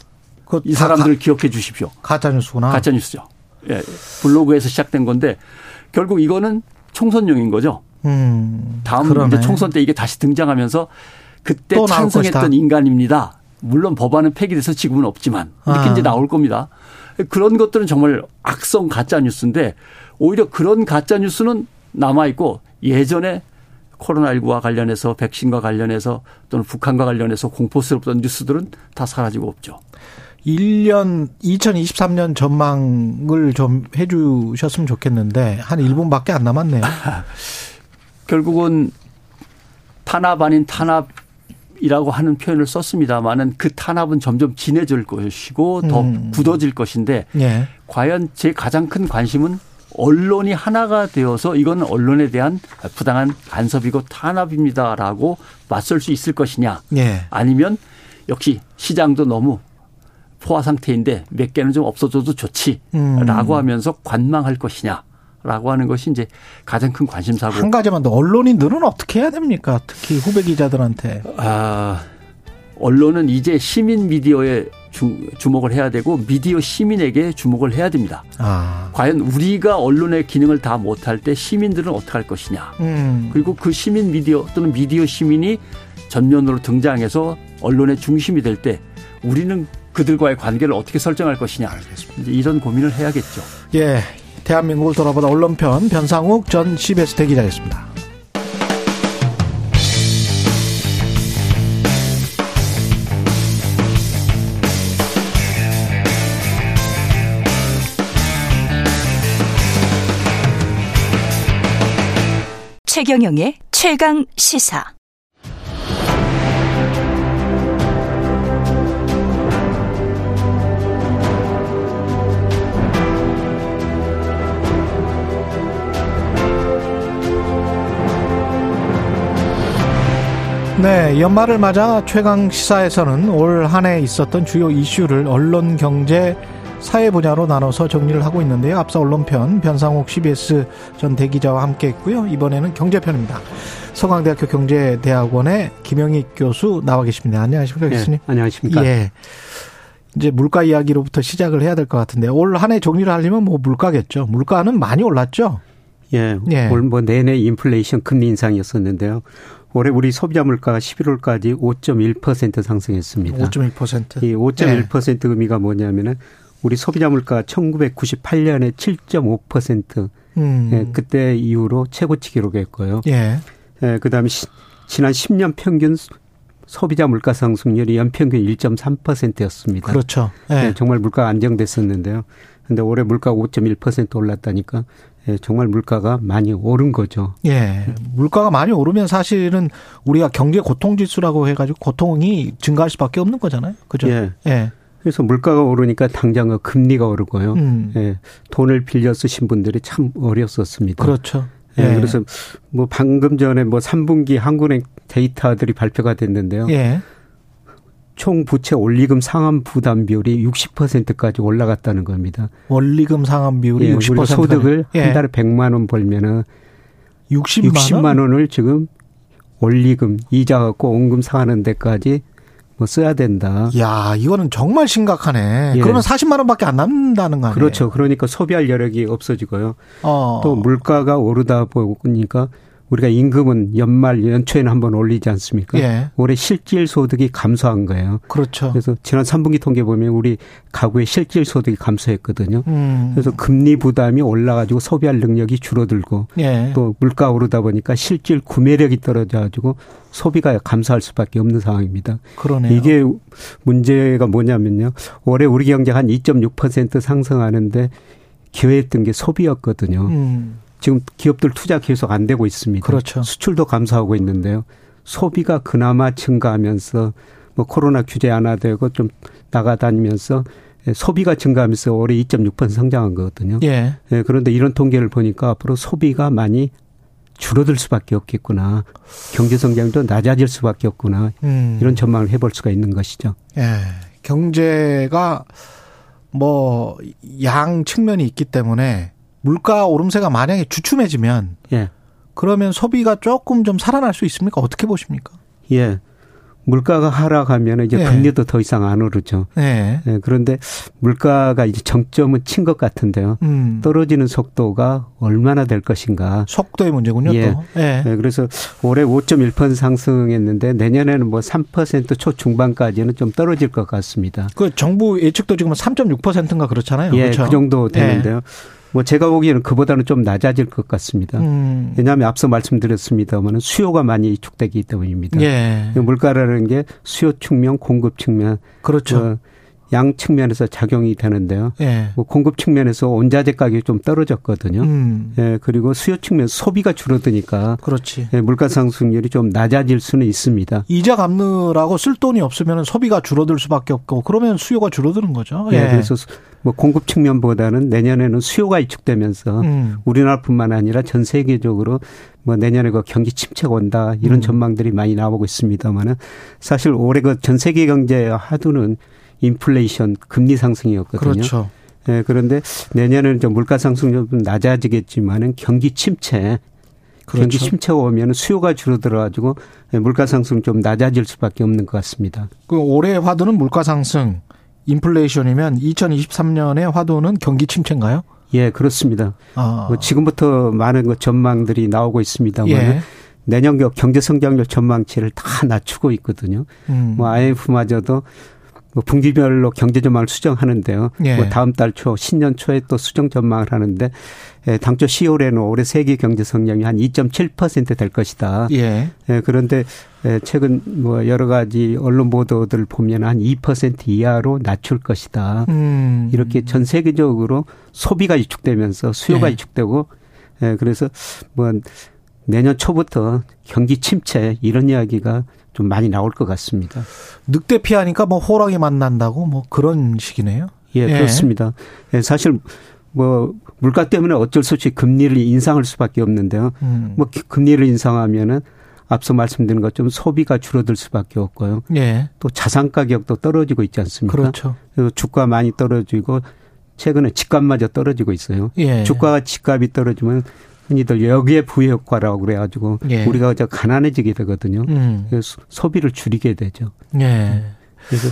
Speaker 8: 이 사람들을 기억해 주십시오.
Speaker 2: 가짜 뉴스구나.
Speaker 8: 가짜 뉴스죠. 예. 블로그에서 시작된 건데 결국 이거는 총선용인 거죠. 음, 다음 이제 총선 때 이게 다시 등장하면서 그때 찬성했던 인간입니다. 물론 법안은 폐기돼서 지금은 없지만 이렇게 아. 이제 나올 겁니다. 그런 것들은 정말 악성 가짜 뉴스인데 오히려 그런 가짜 뉴스는 남아 있고 예전에 코로나19와 관련해서 백신과 관련해서 또는 북한과 관련해서 공포스럽던 뉴스들은 다 사라지고 없죠.
Speaker 2: 1년 2023년 전망을 좀 해주셨으면 좋겠는데 한 1분밖에 안 남았네요.
Speaker 8: 결국은 탄압 아닌 탄압이라고 하는 표현을 썼습니다만은 그 탄압은 점점 진해질 것이고 더 음. 굳어질 것인데 예. 과연 제 가장 큰 관심은 언론이 하나가 되어서 이건 언론에 대한 부당한 간섭이고 탄압입니다라고 맞설 수 있을 것이냐 예. 아니면 역시 시장도 너무 포화 상태인데 몇 개는 좀 없어져도 좋지라고 음. 하면서 관망할 것이냐. 라고 하는 것이 이제 가장 큰 관심사고.
Speaker 2: 한 가지만 더 언론인들은 어떻게 해야 됩니까? 특히 후배 기자들한테. 아,
Speaker 8: 언론은 이제 시민 미디어에 주, 주목을 해야 되고 미디어 시민에게 주목을 해야 됩니다. 아. 과연 우리가 언론의 기능을 다 못할 때 시민들은 어떻게 할 것이냐. 음. 그리고 그 시민 미디어 또는 미디어 시민이 전면으로 등장해서 언론의 중심이 될 때 우리는 그들과의 관계를 어떻게 설정할 것이냐. 알겠습니다. 이런 고민을 해야겠죠.
Speaker 2: 예. 대한민국을 돌아보다 언론편 변상욱 전 CBS 대기자였습니다.
Speaker 3: 최경영의 최강 시사.
Speaker 2: 네, 연말을 맞아 최강 시사에서는 올 한 해 있었던 주요 이슈를 언론, 경제, 사회 분야로 나눠서 정리를 하고 있는데요. 앞서 언론편 변상욱 CBS 전 대기자와 함께 했고요. 이번에는 경제편입니다. 서강대학교 경제대학원의 김영익 교수 나와 계십니다. 안녕하십니까, 네, 교수님?
Speaker 9: 안녕하십니까? 예.
Speaker 2: 이제 물가 이야기로부터 시작을 해야 될 것 같은데 올 한 해 정리를 하려면 뭐 물가겠죠. 물가는 많이 올랐죠.
Speaker 9: 예. 예. 올뭐 내내 인플레이션 금리 인상이었었는데요. 올해 우리 소비자 물가가 11월까지 5.1% 상승했습니다.
Speaker 2: 5.1%.
Speaker 9: 이 5.1% 예. 의미가 뭐냐면은 우리 소비자 물가 1998년에 7.5% 음. 예, 그때 이후로 최고치 기록했고요. 예. 예 그다음에 시, 지난 10년 평균 소비자 물가 상승률이 연평균 1.3%였습니다.
Speaker 2: 그렇죠.
Speaker 9: 예. 예 정말 물가가 안정됐었는데요. 근데 올해 물가가 5.1% 올랐다니까 예, 정말 물가가 많이 오른 거죠.
Speaker 2: 예. 물가가 많이 오르면 사실은 우리가 경제 고통 지수라고 해 가지고 고통이 증가할 수밖에 없는 거잖아요. 그죠?
Speaker 9: 예. 예. 그래서 물가가 오르니까 당장 그 금리가 오르고요. 음. 예. 돈을 빌려 쓰신 분들이 참 어려웠었습니다.
Speaker 2: 그렇죠.
Speaker 9: 예. 예. 그래서 뭐 방금 전에 뭐 3분기 한국은행 데이터들이 발표가 됐는데요. 예. 총 부채 원리금 상환 부담 비율이 60%까지 올라갔다는 겁니다.
Speaker 2: 원리금 상환 비율이 예, 60%. 우리가
Speaker 9: 소득을 예. 한 달에 100만 원 벌면은 60만, 60만 원 을 지금 원리금 이자 갖고 원금 상하는 데까지 뭐 써야 된다.
Speaker 2: 야, 이거는 정말 심각하네. 예. 그러면 40만 원밖에 안 남는다는 거 아니에요?
Speaker 9: 그렇죠. 그러니까 소비할 여력이 없어지고요. 어. 또 물가가 오르다 보니까 우리가 임금은 연말 연초에는 한번 올리지 않습니까? 예. 올해 실질 소득이 감소한 거예요.
Speaker 2: 그렇죠.
Speaker 9: 그래서 지난 3분기 통계 보면 우리 가구의 실질 소득이 감소했거든요. 음. 그래서 금리 부담이 올라가지고 소비할 능력이 줄어들고 예. 또 물가 오르다 보니까 실질 구매력이 떨어져가지고 소비가 감소할 수밖에 없는 상황입니다.
Speaker 2: 그러네요.
Speaker 9: 이게 문제가 뭐냐면요. 올해 우리 경제가 한2.6% 상승하는데 기여했던 게 소비였거든요. 음. 지금 기업들 투자 계속 안 되고 있습니다.
Speaker 2: 그렇죠.
Speaker 9: 수출도 감소하고 있는데요. 소비가 그나마 증가하면서 뭐 코로나 규제 안 하되고 좀 나가다니면서 소비가 증가하면서 올해 2.6% 성장한 거거든요. 예. 예. 그런데 이런 통계를 보니까 앞으로 소비가 많이 줄어들 수밖에 없겠구나. 경제 성장도 낮아질 수밖에 없구나. 음. 이런 전망을 해볼 수가 있는 것이죠.
Speaker 2: 예. 경제가 뭐 양 측면이 있기 때문에 물가 오름세가 만약에 주춤해지면 예. 그러면 소비가 조금 좀 살아날 수 있습니까? 어떻게 보십니까?
Speaker 9: 예. 물가가 하락하면 이제 예. 금리도 더 이상 안 오르죠. 예. 예. 그런데 물가가 이제 정점은 친 것 같은데요. 음. 떨어지는 속도가 얼마나 될 것인가.
Speaker 2: 속도의 문제군요.
Speaker 9: 예. 또. 예. 예. 그래서 올해 5.1% 상승했는데 내년에는 뭐 3% 초중반까지는 좀 떨어질 것 같습니다.
Speaker 2: 그 정부 예측도 지금 3.6%인가 그렇잖아요.
Speaker 9: 예, 그렇죠? 그 정도 되는데요. 예. 뭐 제가 보기에는 그보다는 좀 낮아질 것 같습니다. 음. 왜냐하면 앞서 말씀드렸습니다만 수요가 많이 위축되기 때문입니다. 예. 물가라는 게 수요 측면, 공급 측면,
Speaker 2: 그렇죠. 그
Speaker 9: 양 측면에서 작용이 되는데요. 예. 뭐 공급 측면에서 원자재 가격이 좀 떨어졌거든요. 음. 예, 그리고 수요 측면 소비가 줄어드니까
Speaker 2: 그렇지.
Speaker 9: 예, 물가 상승률이 좀 낮아질 수는 있습니다.
Speaker 2: 이자 갚느라고 쓸 돈이 없으면 소비가 줄어들 수밖에 없고 그러면 수요가 줄어드는 거죠.
Speaker 9: 예. 예. 그래서 뭐 공급 측면보다는 내년에는 수요가 위축되면서 음. 우리나라뿐만 아니라 전 세계적으로 뭐 내년에 그 경기 침체가 온다 이런 음. 전망들이 많이 나오고 있습니다만은 사실 올해 그 전 세계 경제 하두는 인플레이션 금리 상승이었거든요.
Speaker 2: 그렇죠.
Speaker 9: 예, 그런데 내년에는 좀 물가 상승률 좀 낮아지겠지만은 경기 침체 그렇죠. 경기 침체가 오면 수요가 줄어들어 가지고 물가 상승 좀 낮아질 수밖에 없는 것 같습니다.
Speaker 2: 그 올해 화두는 물가 상승, 인플레이션이면 2023년의 화두는 경기 침체인가요?
Speaker 9: 예, 그렇습니다. 아. 뭐 지금부터 많은 그 전망들이 나오고 있습니다만 예. 내년 경제 성장률 전망치를 다 낮추고 있거든요. 음. 뭐 IMF마저도 뭐 분기별로 경제 전망을 수정하는데요. 예. 뭐 다음 달 초, 신년 초에 또 수정 전망을 하는데 예, 당초 10월에는 올해 세계 경제 성장이 한 2.7%될 것이다. 예. 예. 그런데 예, 최근 뭐 여러 가지 언론 보도들 보면 한 2% 이하로 낮출 것이다. 음. 이렇게 전 세계적으로 소비가 위축되면서 수요가 예. 위축되고 예, 그래서 뭐 내년 초부터 경기 침체 이런 이야기가 좀 많이 나올 것 같습니다.
Speaker 2: 늑대 피하니까 뭐 호랑이 만난다고 뭐 그런 식이네요.
Speaker 9: 예, 예. 그렇습니다. 예, 사실 뭐 물가 때문에 어쩔 수 없이 금리를 인상할 수밖에 없는데요. 음. 뭐 금리를 인상하면은 앞서 말씀드린 것처럼 소비가 줄어들 수밖에 없고요. 예. 또 자산 가격도 떨어지고 있지 않습니까?
Speaker 2: 그렇죠.
Speaker 9: 그리고 주가 많이 떨어지고 최근에 집값마저 떨어지고 있어요. 예. 주가가 집값이 떨어지면 흔히들 여기에 부효과라고 그래가지고 예. 우리가 저 가난해지게 되거든요. 음. 그래서 소비를 줄이게 되죠.
Speaker 2: 예. 그래서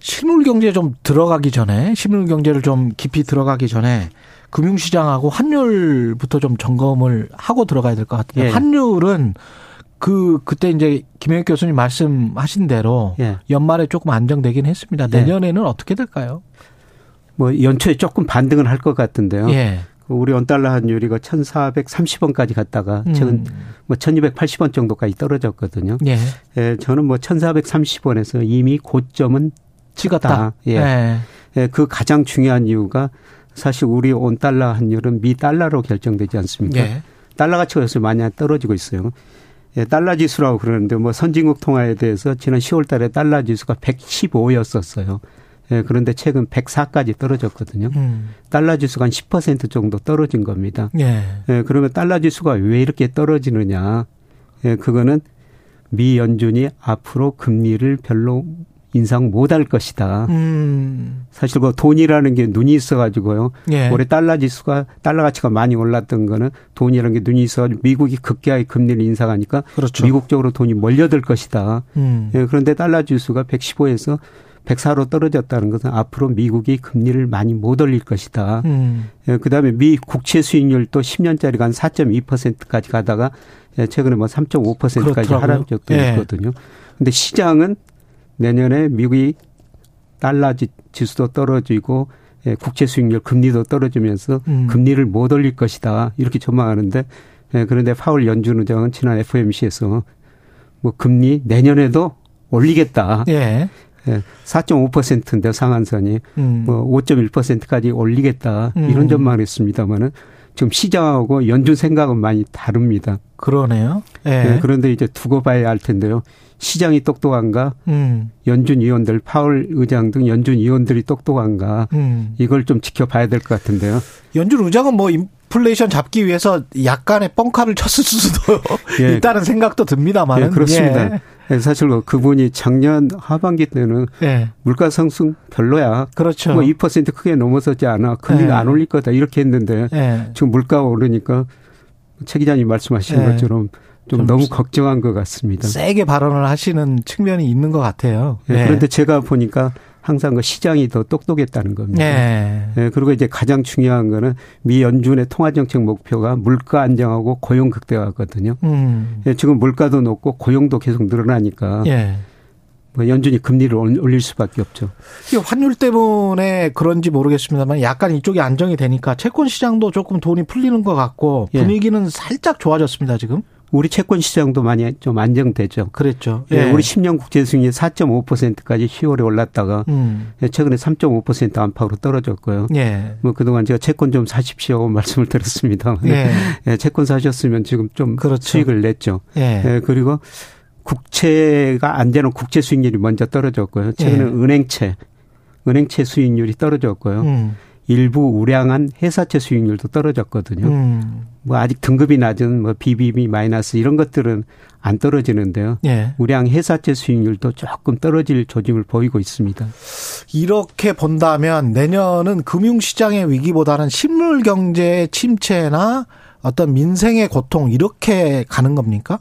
Speaker 2: 실물 경제 좀 들어가기 전에 실물 경제를 좀 깊이 들어가기 전에 금융시장하고 환율부터 좀 점검을 하고 들어가야 될 것 같아요. 예. 환율은 그 그때 이제 김영익 교수님 말씀하신 대로 예. 연말에 조금 안정되긴 했습니다. 예. 내년에는 예. 어떻게 될까요?
Speaker 9: 뭐 연초에 조금 반등을 할 것 같은데요. 예. 그 우리 원달러 환율이 1,430원까지 갔다가 음. 최근 뭐 1,280원 정도까지 떨어졌거든요. 예. 예 저는 뭐 1,430원에서 이미 고점은 찍었다. 예. 예. 예. 그 가장 중요한 이유가 사실 우리 원달러 환율은 미 달러로 결정되지 않습니까? 예. 달러 가치가 요새 많이 떨어지고 있어요. 예, 달러 지수라고 그러는데 뭐 선진국 통화에 대해서 지난 10월 달에 달러 지수가 115였었어요. 예, 그런데 최근 104까지 떨어졌거든요. 음. 달러 지수가 한 10% 정도 떨어진 겁니다. 예. 예, 그러면 달러 지수가 왜 이렇게 떨어지느냐? 예, 그거는 미 연준이 앞으로 금리를 별로 인상 못할 것이다. 음. 사실 그 돈이라는 게 눈이 있어가지고요. 예. 올해 달러 지수가 달러 가치가 많이 올랐던 거는 돈이라는 게 눈이 있어가지고 미국이 급격하게 금리를 인상하니까 그렇죠. 미국 쪽으로 돈이 몰려들 것이다. 음. 예, 그런데 달러 지수가 115에서 104로 떨어졌다는 것은 앞으로 미국이 금리를 많이 못 올릴 것이다. 음. 예, 그다음에 미 국채 수익률도 10년짜리가 한 4.2%까지 가다가 예, 최근에 뭐 3.5%까지 하락 적도 예. 있거든요. 근데 시장은 내년에 미국이 달러 지수도 떨어지고 예, 국채 수익률 금리도 떨어지면서 음. 금리를 못 올릴 것이다. 이렇게 전망하는데 예, 그런데 파월 연준 의장은 지난 FOMC에서 뭐 금리 내년에도 올리겠다. 예. 예, 4.5%인데 상한선이 음. 뭐 5.1%까지 올리겠다 음. 이런 전망을 했습니다만은 지금 시장하고 연준 생각은 많이 다릅니다.
Speaker 2: 그러네요.
Speaker 9: 예. 예. 그런데 이제 두고 봐야 할 텐데요. 시장이 똑똑한가? 음. 연준 위원들, 파월 의장 등 연준 위원들이 똑똑한가? 음. 이걸 좀 지켜봐야 될 것 같은데요.
Speaker 2: 연준 의장은 뭐 인플레이션 잡기 위해서 약간의 뻥카를 쳤을 수도 예. 있다는 생각도 듭니다만.
Speaker 9: 예, 그렇습니다. 예. 예. 사실 뭐 그분이 작년 하반기 때는 예. 물가 상승 별로야.
Speaker 2: 그렇죠.
Speaker 9: 뭐 2% 크게 넘어서지 않아. 금리가 예. 안 올릴 거다. 이렇게 했는데 예. 지금 물가가 오르니까 최 기자님 말씀하신 것처럼 좀, 좀 너무 걱정한 것 같습니다.
Speaker 2: 세게 발언을 하시는 측면이 있는 것 같아요.
Speaker 9: 네. 그런데 제가 보니까 항상 그 시장이 더 똑똑했다는 겁니다. 네. 네. 그리고 이제 가장 중요한 거는 미 연준의 통화 정책 목표가 물가 안정하고 고용 극대화거든요. 음. 네, 지금 물가도 높고 고용도 계속 늘어나니까 네. 뭐 연준이 금리를 올릴 수밖에 없죠.
Speaker 2: 환율 때문에 그런지 모르겠습니다만 약간 이쪽이 안정이 되니까 채권 시장도 조금 돈이 풀리는 것 같고 예. 분위기는 살짝 좋아졌습니다 지금.
Speaker 9: 우리 채권 시장도 많이 좀 안정되죠.
Speaker 2: 그랬죠.
Speaker 9: 예. 예. 우리 10년 국제 수익률 4.5%까지 10월에 올랐다가 음. 예, 최근에 3.5% 안팎으로 떨어졌고요. 예. 뭐 그동안 제가 채권 좀 사십시오 말씀을 드렸습니다. 예. 예. 채권 사셨으면 지금 좀 그렇죠. 수익을 냈죠. 예. 예. 그리고 국채가 안 되는 국채 수익률이 먼저 떨어졌고요. 최근에 예. 은행채 은행채 수익률이 떨어졌고요. 음. 일부 우량한 회사채 수익률도 떨어졌거든요. 음. 뭐 아직 등급이 낮은 뭐 BBB 마이너스 이런 것들은 안 떨어지는데요. 예. 우량 회사채 수익률도 조금 떨어질 조짐을 보이고 있습니다.
Speaker 2: 이렇게 본다면 내년은 금융시장의 위기보다는 실물 경제의 침체나 어떤 민생의 고통 이렇게 가는 겁니까?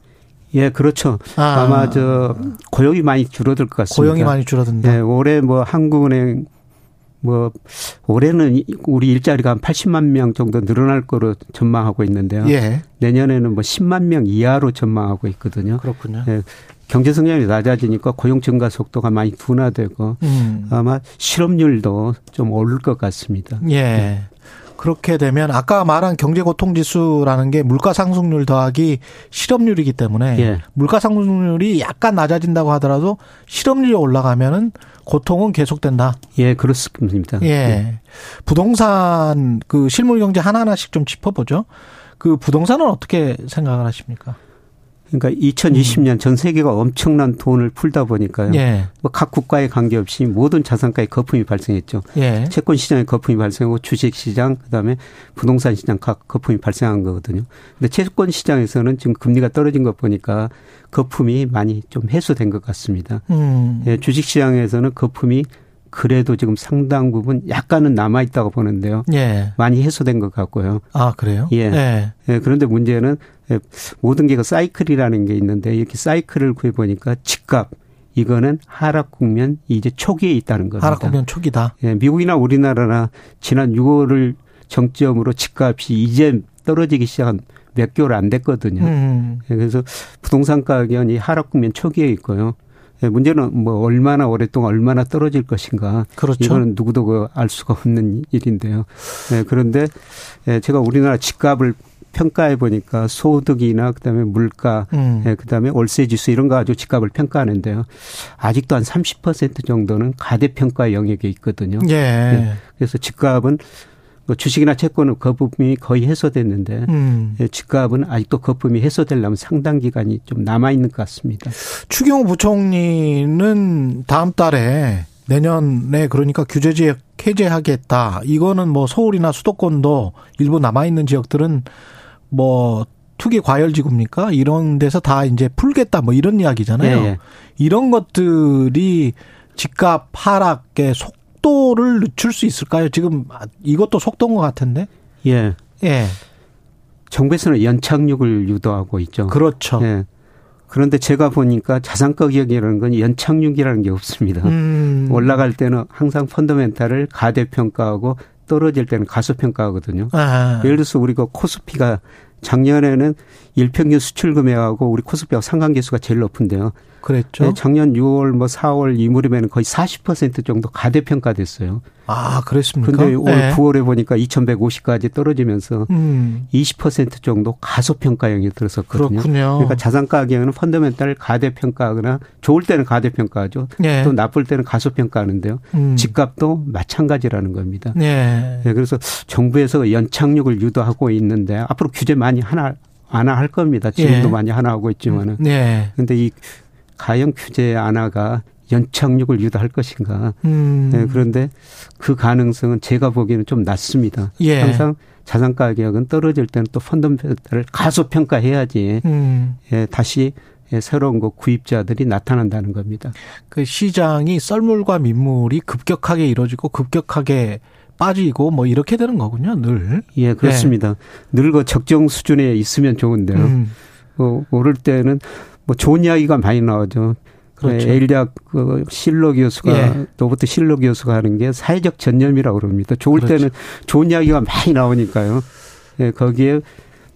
Speaker 9: 예, 그렇죠. 아. 마저 고용이 많이 줄어들 것 같습니다.
Speaker 2: 고용이 많이 줄어든다.
Speaker 9: 예, 올해 뭐 한국은행 뭐 올해는 우리 일자리가 한 80만 명 정도 늘어날 거로 전망하고 있는데요. 예. 내년에는 뭐 10만 명 이하로 전망하고 있거든요.
Speaker 2: 그렇군요. 예.
Speaker 9: 경제 성장이 낮아지니까 고용 증가 속도가 많이 둔화되고 음. 아마 실업률도 좀 오를 것 같습니다.
Speaker 2: 예. 네. 그렇게 되면 아까 말한 경제 고통 지수라는 게 물가 상승률 더하기 실업률이기 때문에 예. 물가 상승률이 약간 낮아진다고 하더라도 실업률이 올라가면은 고통은 계속된다.
Speaker 9: 예, 그렇습니다.
Speaker 2: 예. 예. 부동산 그 실물 경제 하나하나씩 좀 짚어보죠. 그 부동산은 어떻게 생각을 하십니까?
Speaker 9: 그러니까 2020년 음. 전 세계가 엄청난 돈을 풀다 보니까요. 예. 뭐각 국가에 관계없이 모든 자산가에 거품이 발생했죠. 예. 채권 시장에 거품이 발생하고 주식 시장 그다음에 부동산 시장 각 거품이 발생한 거거든요. 근데 채권 시장에서는 지금 금리가 떨어진 것 보니까 거품이 많이 좀 해소된 것 같습니다. 음. 예, 주식 시장에서는 거품이 그래도 지금 상당 부분 약간은 남아 있다고 보는데요. 예. 많이 해소된 것 같고요.
Speaker 2: 아 그래요?
Speaker 9: 예. 예. 예. 그런데 문제는 모든 게 그 사이클이라는 게 있는데 이렇게 사이클을 구해 보니까 집값 이거는 하락 국면 이제 초기에 있다는 겁니다.
Speaker 2: 하락 국면 초기다.
Speaker 9: 예, 미국이나 우리나라나 지난 6월을 정점으로 집값이 이제 떨어지기 시작한 몇 개월 안 됐거든요. 음. 예, 그래서 부동산 가격이 하락 국면 초기에 있고요. 예, 문제는 뭐 얼마나 오랫동안 얼마나 떨어질 것인가.
Speaker 2: 그렇죠.
Speaker 9: 이거는 누구도 그알 수가 없는 일인데요. 예, 그런데 제가 우리나라 집값을 평가해 보니까 소득이나 그다음에 물가, 음. 예, 그다음에 월세 지수 이런 거 가지고 집값을 평가하는데요. 아직도 한 30% 정도는 가대 평가 영역에 있거든요.
Speaker 2: 예. 예.
Speaker 9: 그래서 집값은 뭐 주식이나 채권은 거품이 거의 해소됐는데 음. 예, 집값은 아직도 거품이 해소되려면 상당 기간이 좀 남아 있는 것 같습니다.
Speaker 2: 추경호 부총리는 다음 달에 내년에 그러니까 규제 지역 해제하겠다. 이거는 뭐 서울이나 수도권도 일부 남아 있는 지역들은 뭐 투기 과열 지구입니까? 이런 데서 다 이제 풀겠다 뭐 이런 이야기잖아요. 예, 예. 이런 것들이 집값 하락의 속도를 늦출 수 있을까요? 지금 이것도 속도인 것 같은데.
Speaker 9: 예.
Speaker 2: 예.
Speaker 9: 정부에서는 연착륙을 유도하고 있죠.
Speaker 2: 그렇죠.
Speaker 9: 예. 그런데 제가 보니까 자산 가격이라는 건 연착륙이라는 게 없습니다. 음. 올라갈 때는 항상 펀더멘탈을 가대평가하고 떨어질 때는 가소평가하거든요. 아. 예를 들어서 우리가 코스피가 작년에는 일평균 수출 금액하고 우리 코스피하고 상관계수가 제일 높은데요.
Speaker 2: 그랬죠. 네,
Speaker 9: 작년 6월 뭐 4월 이 무렵에는 거의 40% 정도 가대평가됐어요.
Speaker 2: 아, 그랬습니까?
Speaker 9: 근데 올 네. 9월에 보니까 2150까지 떨어지면서 음. 20% 정도 가소평가형이 들었었거든요.
Speaker 2: 그렇군요.
Speaker 9: 그러니까 자산 가격은 펀더멘탈 가대평가하거나 좋을 때는 가대평가하죠. 네. 또 나쁠 때는 가소평가하는데요. 음. 집값도 마찬가지라는 겁니다.
Speaker 2: 네.
Speaker 9: 네. 그래서 정부에서 연착륙을 유도하고 있는데 앞으로 규제 많이 하나 안하 할 겁니다. 지금도 예. 많이 하나 하고 있지만은.
Speaker 2: 네.
Speaker 9: 근데 이 가형 규제 안하가 연착륙을 유도할 것인가. 음. 네, 그런데 그 가능성은 제가 보기에는 좀 낮습니다.
Speaker 2: 예.
Speaker 9: 항상 자산 가격은 떨어질 때는 또 펀더멘탈을 가소 평가해야지 음. 예, 다시 예, 새로운 그 구입자들이 나타난다는 겁니다.
Speaker 2: 그 시장이 썰물과 민물이 급격하게 이루어지고 급격하게 빠지고 뭐 이렇게 되는 거군요, 늘.
Speaker 9: 예, 그렇습니다. 네. 늘그 적정 수준에 있으면 좋은데요. 음. 어, 오를 때는 뭐 좋은 이야기가 많이 나오죠. 그렇죠. 에일리학 그 실로 교수가 예. 로버트 실로 교수가 하는 게 사회적 전념이라고 그럽니다. 좋을 그렇죠. 때는 좋은 이야기가 많이 나오니까요. 예, 거기에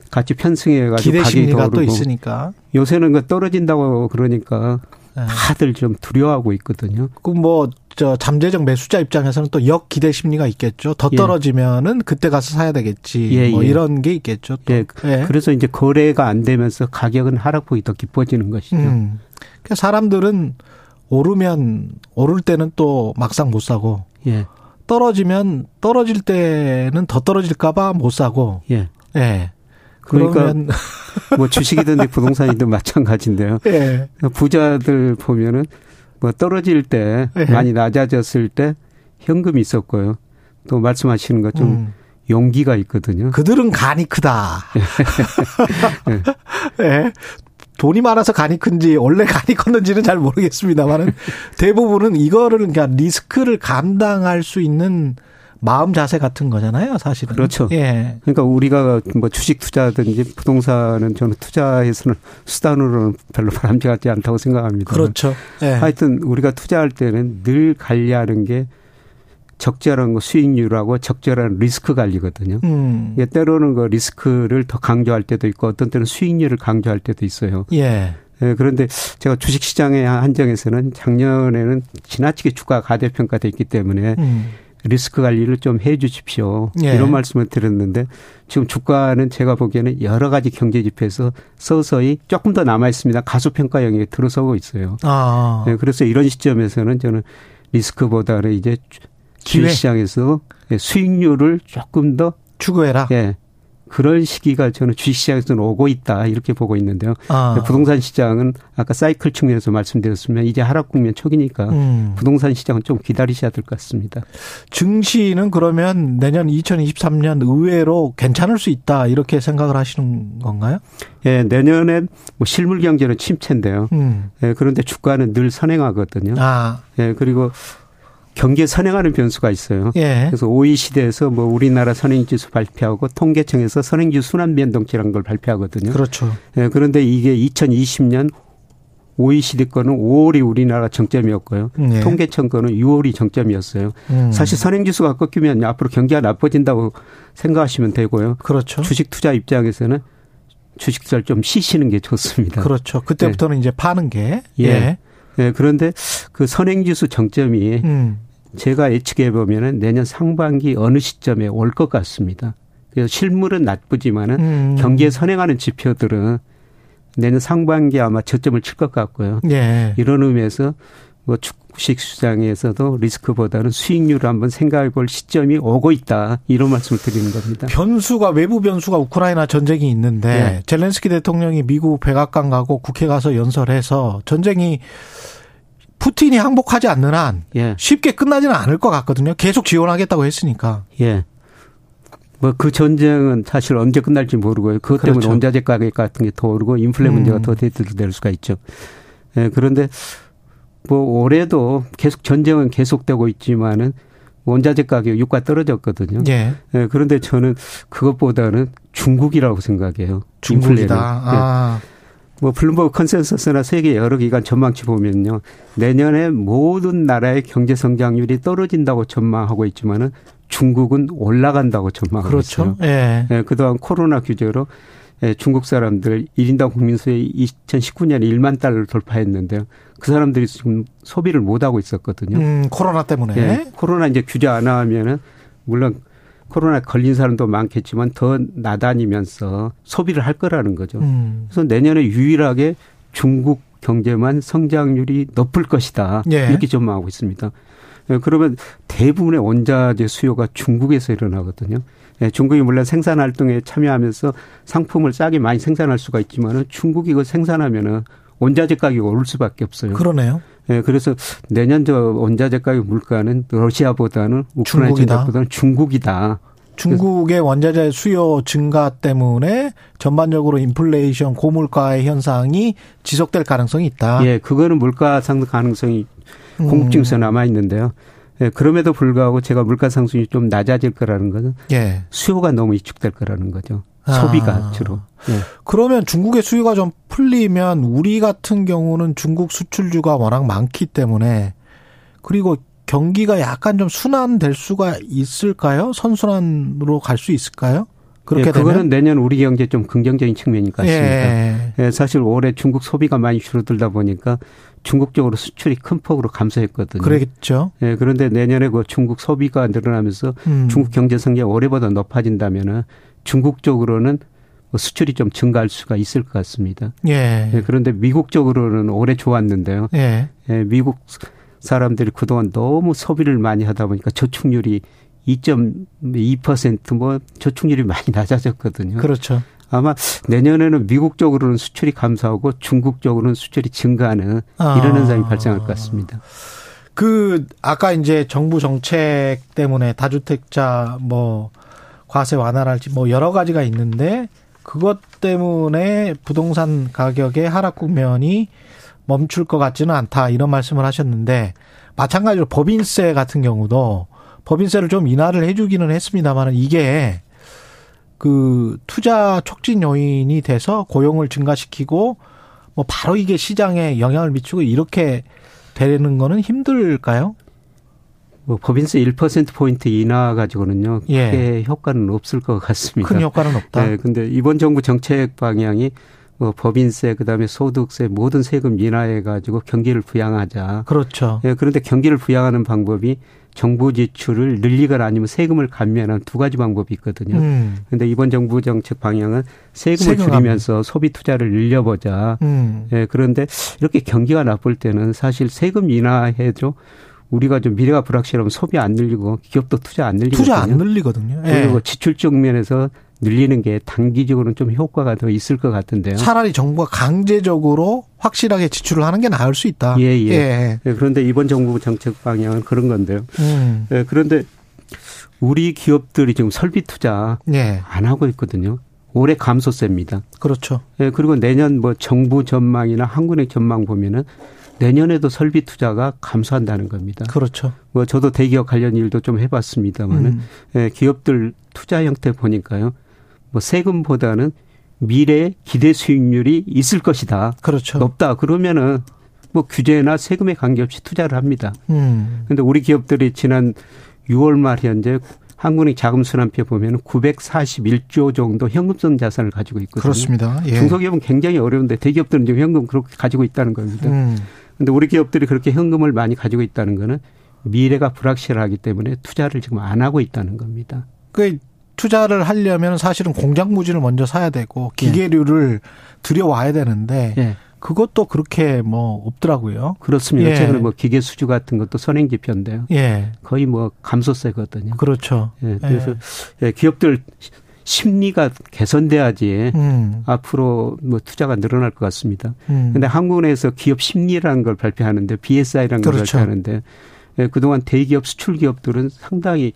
Speaker 9: 같이 편승해 가지고 가격이 더 오르고
Speaker 2: 있으니까.
Speaker 9: 요새는 그 떨어진다고 그러니까 예. 다들 좀 두려워하고 있거든요.
Speaker 2: 그뭐 저 잠재적 매수자 입장에서는 또 역 기대 심리가 있겠죠. 더 예. 떨어지면은 예. 그때 가서 사야 되겠지. 예, 뭐 예. 이런 게 있겠죠. 또.
Speaker 9: 예. 예. 그래서 이제 거래가 안 되면서 가격은 하락폭이 더 깊어지는 것이죠. 음.
Speaker 2: 그러니까 사람들은 오르면 오를 때는 또 막상 못 사고
Speaker 9: 예.
Speaker 2: 떨어지면 떨어질 때는 더 떨어질까봐 못 사고.
Speaker 9: 예.
Speaker 2: 예.
Speaker 9: 그러니까 뭐 주식이든 부동산이든 마찬가지인데요.
Speaker 2: 예.
Speaker 9: 부자들 보면은 뭐 떨어질 때 예. 많이 낮아졌을 때 현금이 있었고요. 또 말씀하시는 것좀 음. 용기가 있거든요.
Speaker 2: 그들은 간이 크다. 예. 예. 돈이 많아서 간이 큰지 원래 간이 컸는지는 잘 모르겠습니다만은 대부분은 이거를 그러니까 리스크를 감당할 수 있는 마음 자세 같은 거잖아요, 사실은.
Speaker 9: 그렇죠.
Speaker 2: 예.
Speaker 9: 그러니까 우리가 뭐 주식 투자든지 부동산은 저는 투자에서는 수단으로는 별로 바람직하지 않다고 생각합니다.
Speaker 2: 그렇죠.
Speaker 9: 예. 하여튼 우리가 투자할 때는 늘 관리하는 게 적절한 거 수익률하고 적절한 리스크 관리거든요. 음. 예, 때로는 그 리스크를 더 강조할 때도 있고 어떤 때는 수익률을 강조할 때도 있어요.
Speaker 2: 예.
Speaker 9: 예, 그런데 제가 주식 시장의 한정에서는 작년에는 지나치게 주가 가대평가돼 있기 때문에 음. 리스크 관리를 좀 해 주십시오. 예. 이런 말씀을 드렸는데 지금 주가는 제가 보기에는 여러 가지 경제 지표에서 서서히 조금 더 남아 있습니다. 가소평가 영역에 들어서고 있어요.
Speaker 2: 아.
Speaker 9: 네, 그래서 이런 시점에서는 저는 리스크보다는 이제 주식시장에서 수익률을 조금 더
Speaker 2: 추구해라.
Speaker 9: 예. 그런 시기가 저는 주식시장에서는 오고 있다 이렇게 보고 있는데요. 아. 부동산 시장은 아까 사이클 측면에서 말씀드렸으면 이제 하락 국면 초기니까 음. 부동산 시장은 좀 기다리셔야 될 것 같습니다.
Speaker 2: 증시는 그러면 내년 2023년 의외로 괜찮을 수 있다 이렇게 생각을 하시는 건가요?
Speaker 9: 예, 내년엔 뭐 실물 경제는 침체인데요. 음. 예, 그런데 주가는 늘 선행하거든요.
Speaker 2: 아.
Speaker 9: 예, 그리고 경기에 선행하는 변수가 있어요.
Speaker 2: 예.
Speaker 9: 그래서 OECD에서 뭐 우리나라 선행지수 발표하고 통계청에서 선행지수 순환 변동치라는 걸 발표하거든요.
Speaker 2: 그렇죠.
Speaker 9: 예, 그런데 이게 2020년 OECD 거는 5월이 우리나라 정점이었고요. 네. 통계청 거는 6월이 정점이었어요. 음. 사실 선행지수가 꺾이면 앞으로 경기가 나빠진다고 생각하시면 되고요.
Speaker 2: 그렇죠.
Speaker 9: 주식 투자 입장에서는 주식 투자를 좀 쉬시는 게 좋습니다.
Speaker 2: 그렇죠. 그때부터는 네. 이제 파는 게.
Speaker 9: 예. 예. 네, 그런데 그 선행지수 정점이 음. 제가 예측해 보면은 내년 상반기 어느 시점에 올 것 같습니다. 그래서 실물은 나쁘지만은 음. 경기에 선행하는 지표들은 내년 상반기 아마 저점을 칠 것 같고요. 예. 이런 의미에서 뭐 주식 시장에서도 리스크보다는 수익률을 한번 생각해 볼 시점이 오고 있다. 이런 말씀을 드리는 겁니다.
Speaker 2: 변수가 외부 변수가 우크라이나 전쟁이 있는데 예. 젤렌스키 대통령이 미국 백악관 가고 국회 가서 연설해서 전쟁이 푸틴이 항복하지 않는 한 예. 쉽게 끝나지는 않을 것 같거든요. 계속 지원하겠다고 했으니까.
Speaker 9: 예. 뭐 그 전쟁은 사실 언제 끝날지 모르고요. 그것 때문에 그렇죠. 원자재 가격 같은 게 더 오르고 인플레 문제가 음. 더 대두될 수가 있죠. 예, 그런데 뭐 올해도 계속 전쟁은 계속되고 있지만은 원자재 가격 유가 떨어졌거든요. 예. 예. 그런데 저는 그것보다는 중국이라고 생각해요.
Speaker 2: 중국이다. 아.
Speaker 9: 예. 뭐 블룸버그 컨센서스나 세계 여러 기관 전망치 보면요. 내년에 모든 나라의 경제 성장률이 떨어진다고 전망하고 있지만은 중국은 올라간다고 전망하고 그렇죠. 있어요. 예. 예, 그동안 코로나 규제로 예, 중국 사람들 1인당 국민소득이 2019년에 1만 달러를 돌파했는데요. 그 사람들이 지금 소비를 못 하고 있었거든요.
Speaker 2: 음, 코로나 때문에.
Speaker 9: 예, 코로나 이제 규제 안 하면은 물론 코로나 걸린 사람도 많겠지만 더 나다니면서 소비를 할 거라는 거죠. 음. 그래서 내년에 유일하게 중국 경제만 성장률이 높을 것이다. 예. 이렇게 전망하고 있습니다. 예, 그러면 대부분의 원자재 수요가 중국에서 일어나거든요. 예, 중국이 물론 생산 활동에 참여하면서 상품을 싸게 많이 생산할 수가 있지만은 중국이 이거 생산하면은 원자재 가격이 오를 수밖에 없어요.
Speaker 2: 그러네요.
Speaker 9: 예, 그래서 내년 저 원자재 가격 물가는 러시아보다는 우크라이나 전쟁보다는 중국이다.
Speaker 2: 중국의 원자재 수요 증가 때문에 전반적으로 인플레이션 고물가의 현상이 지속될 가능성이 있다.
Speaker 9: 예, 그거는 물가 상승 가능성이 음. 남아 있는데요. 예, 그럼에도 불구하고 제가 물가 상승이 좀 낮아질 거라는 것은 예. 수요가 너무 위축될 거라는 거죠. 소비가 아. 주로. 예.
Speaker 2: 그러면 중국의 수요가 좀 풀리면 우리 같은 경우는 중국 수출주가 워낙 많기 때문에 그리고 경기가 약간 좀 순환될 수가 있을까요? 선순환으로 갈 수 있을까요?
Speaker 9: 그렇게 예, 그거는? 내년 우리 경제 좀 긍정적인 측면인 것 같습니다. 예. 예, 사실 올해 중국 소비가 많이 줄어들다 보니까 중국 쪽으로 수출이 큰 폭으로 감소했거든요.
Speaker 2: 그렇겠죠.
Speaker 9: 예, 그런데 내년에 그 중국 소비가 늘어나면서 음. 중국 경제 성장이 올해보다 높아진다면은 중국 쪽으로는 뭐 수출이 좀 증가할 수가 있을 것 같습니다. 예. 예 그런데 미국 쪽으로는 올해 좋았는데요. 예. 예 미국 사람들이 그동안 너무 소비를 많이 하다 보니까 저축률이 2.2%뭐 저축률이 많이 낮아졌거든요.
Speaker 2: 그렇죠.
Speaker 9: 아마 내년에는 미국 쪽으로는 수출이 감소하고 중국 쪽으로는 수출이 증가하는 아. 이런 현상이 발생할 것 같습니다.
Speaker 2: 그 아까 이제 정부 정책 때문에 다주택자 뭐 과세 완화랄지 뭐 여러 가지가 있는데 그것 때문에 부동산 가격의 하락 국면이 멈출 것 같지는 않다 이런 말씀을 하셨는데 마찬가지로 법인세 같은 경우도 법인세를 좀 인하를 해주기는 했습니다만 이게 그 투자 촉진 요인이 돼서 고용을 증가시키고 뭐 바로 이게 시장에 영향을 미치고 이렇게 되는 거는 힘들까요?
Speaker 9: 뭐 법인세 1% 포인트 인하 가지고는요. 크게 예. 효과는 없을 것 같습니다.
Speaker 2: 큰 효과는 없다.
Speaker 9: 네, 근데 이번 정부 정책 방향이 뭐 법인세 그다음에 소득세 모든 세금 인하해 가지고 경기를 부양하자.
Speaker 2: 그렇죠.
Speaker 9: 예, 그런데 경기를 부양하는 방법이 정부 지출을 늘리거나 아니면 세금을 감면한 두 가지 방법이 있거든요. 음. 그런데 이번 정부 정책 방향은 세금을 세금 줄이면서 감면. 소비 투자를 늘려보자. 음. 예, 그런데 이렇게 경기가 나쁠 때는 사실 세금 인하해도 우리가 좀 미래가 불확실하면 소비 안 늘리고 기업도 투자 안 늘리거든요.
Speaker 2: 투자 안 늘리거든요.
Speaker 9: 예. 그리고 지출적 면에서 늘리는 게 단기적으로는 좀 효과가 더 있을 것 같은데요.
Speaker 2: 차라리 정부가 강제적으로 확실하게 지출을 하는 게 나을 수 있다.
Speaker 9: 예, 예. 예. 예 그런데 이번 정부 정책 방향은 그런 건데요. 음. 예, 그런데 우리 기업들이 지금 설비 투자 예. 안 하고 있거든요. 올해 감소세입니다.
Speaker 2: 그렇죠.
Speaker 9: 예, 그리고 내년 뭐 정부 전망이나 한국의 전망 보면은 내년에도 설비 투자가 감소한다는 겁니다.
Speaker 2: 그렇죠.
Speaker 9: 뭐 저도 대기업 관련 일도 좀 해봤습니다만은 음. 예, 기업들 투자 형태 보니까요. 뭐 세금보다는 미래 기대 수익률이 있을 것이다.
Speaker 2: 그렇죠.
Speaker 9: 높다. 그러면은 뭐 규제나 세금에 관계없이 투자를 합니다. 음. 근데 우리 기업들이 지난 6월 말 현재 한국은행 자금 순환표 보면 941조 정도 현금성 자산을 가지고 있거든요.
Speaker 2: 그렇습니다.
Speaker 9: 예. 중소기업은 굉장히 어려운데 대기업들은 지금 현금 그렇게 가지고 있다는 겁니다. 음. 근데 우리 기업들이 그렇게 현금을 많이 가지고 있다는 거는 미래가 불확실하기 때문에 투자를 지금 안 하고 있다는 겁니다.
Speaker 2: 그 투자를 하려면 사실은 공장 부지를 먼저 사야 되고 기계류를 예. 들여와야 되는데 예. 그것도 그렇게 뭐 없더라고요.
Speaker 9: 그렇습니다. 예. 최근에 뭐 기계 수주 같은 것도 선행 지표인데요. 예. 거의 뭐 감소세거든요.
Speaker 2: 그렇죠.
Speaker 9: 예. 그래서 예. 예 기업들 심리가 개선돼야지 음. 앞으로 뭐 투자가 늘어날 것 같습니다. 음. 근데 한국에서 기업 심리라는 걸 발표하는데 BSI라는 걸 그렇죠. 발표하는데 예, 그동안 대기업 수출 기업들은 상당히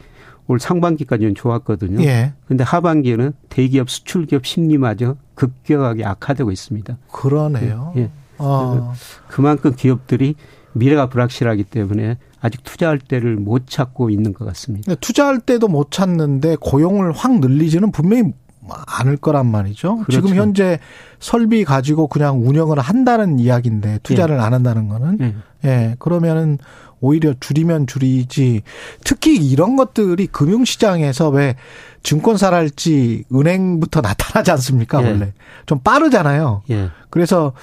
Speaker 9: 올 상반기까지는 좋았거든요. 예. 근데 하반기에는 대기업 수출 기업 심리마저 급격하게 악화되고 있습니다.
Speaker 2: 그러네요. 예.
Speaker 9: 아. 그만큼 기업들이 미래가 불확실하기 때문에 아직 투자할 때를 못 찾고 있는 것 같습니다.
Speaker 2: 투자할 때도 못 찾는데 고용을 확 늘리지는 분명히 않을 거란 말이죠. 그렇죠. 지금 현재 설비 가지고 그냥 운영을 한다는 이야기인데 투자를 예. 안 한다는 거는 예. 예. 그러면은 오히려 줄이면 줄이지. 특히 이런 것들이 금융시장에서 왜 증권사랄지 은행부터 나타나지 않습니까, 예. 원래. 좀 빠르잖아요. 예. 그래서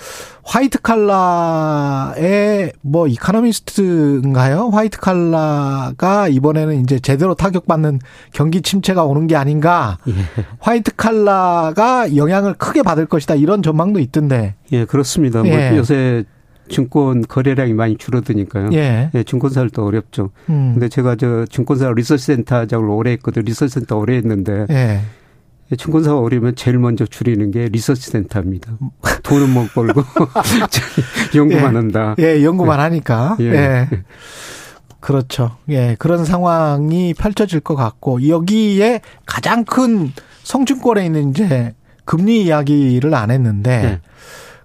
Speaker 2: 화이트 칼라의 뭐 이카노미스트인가요? 화이트 칼라가 이번에는 이제 제대로 타격받는 경기 침체가 오는 게 아닌가. 예. 화이트 칼라가 영향을 크게 받을 것이다. 이런 전망도 있던데.
Speaker 9: 예, 그렇습니다. 뭐 예. 요새 증권 거래량이 많이 줄어드니까요. 예. 예 증권사를 또 어렵죠. 음. 근데 제가 저 증권사 리서치 센터장을 오래 했거든요. 리서치 센터 오래 했는데 예. 예 증권사가 어려우면 제일 먼저 줄이는 게 리서치 센터입니다. 돈은 못 벌고 연구만
Speaker 2: 예.
Speaker 9: 한다.
Speaker 2: 예, 연구만 예. 하니까. 예. 예. 그렇죠. 예, 그런 상황이 펼쳐질 것 같고 여기에 가장 큰 성증권에 있는 이제 금리 이야기를 안 했는데 예.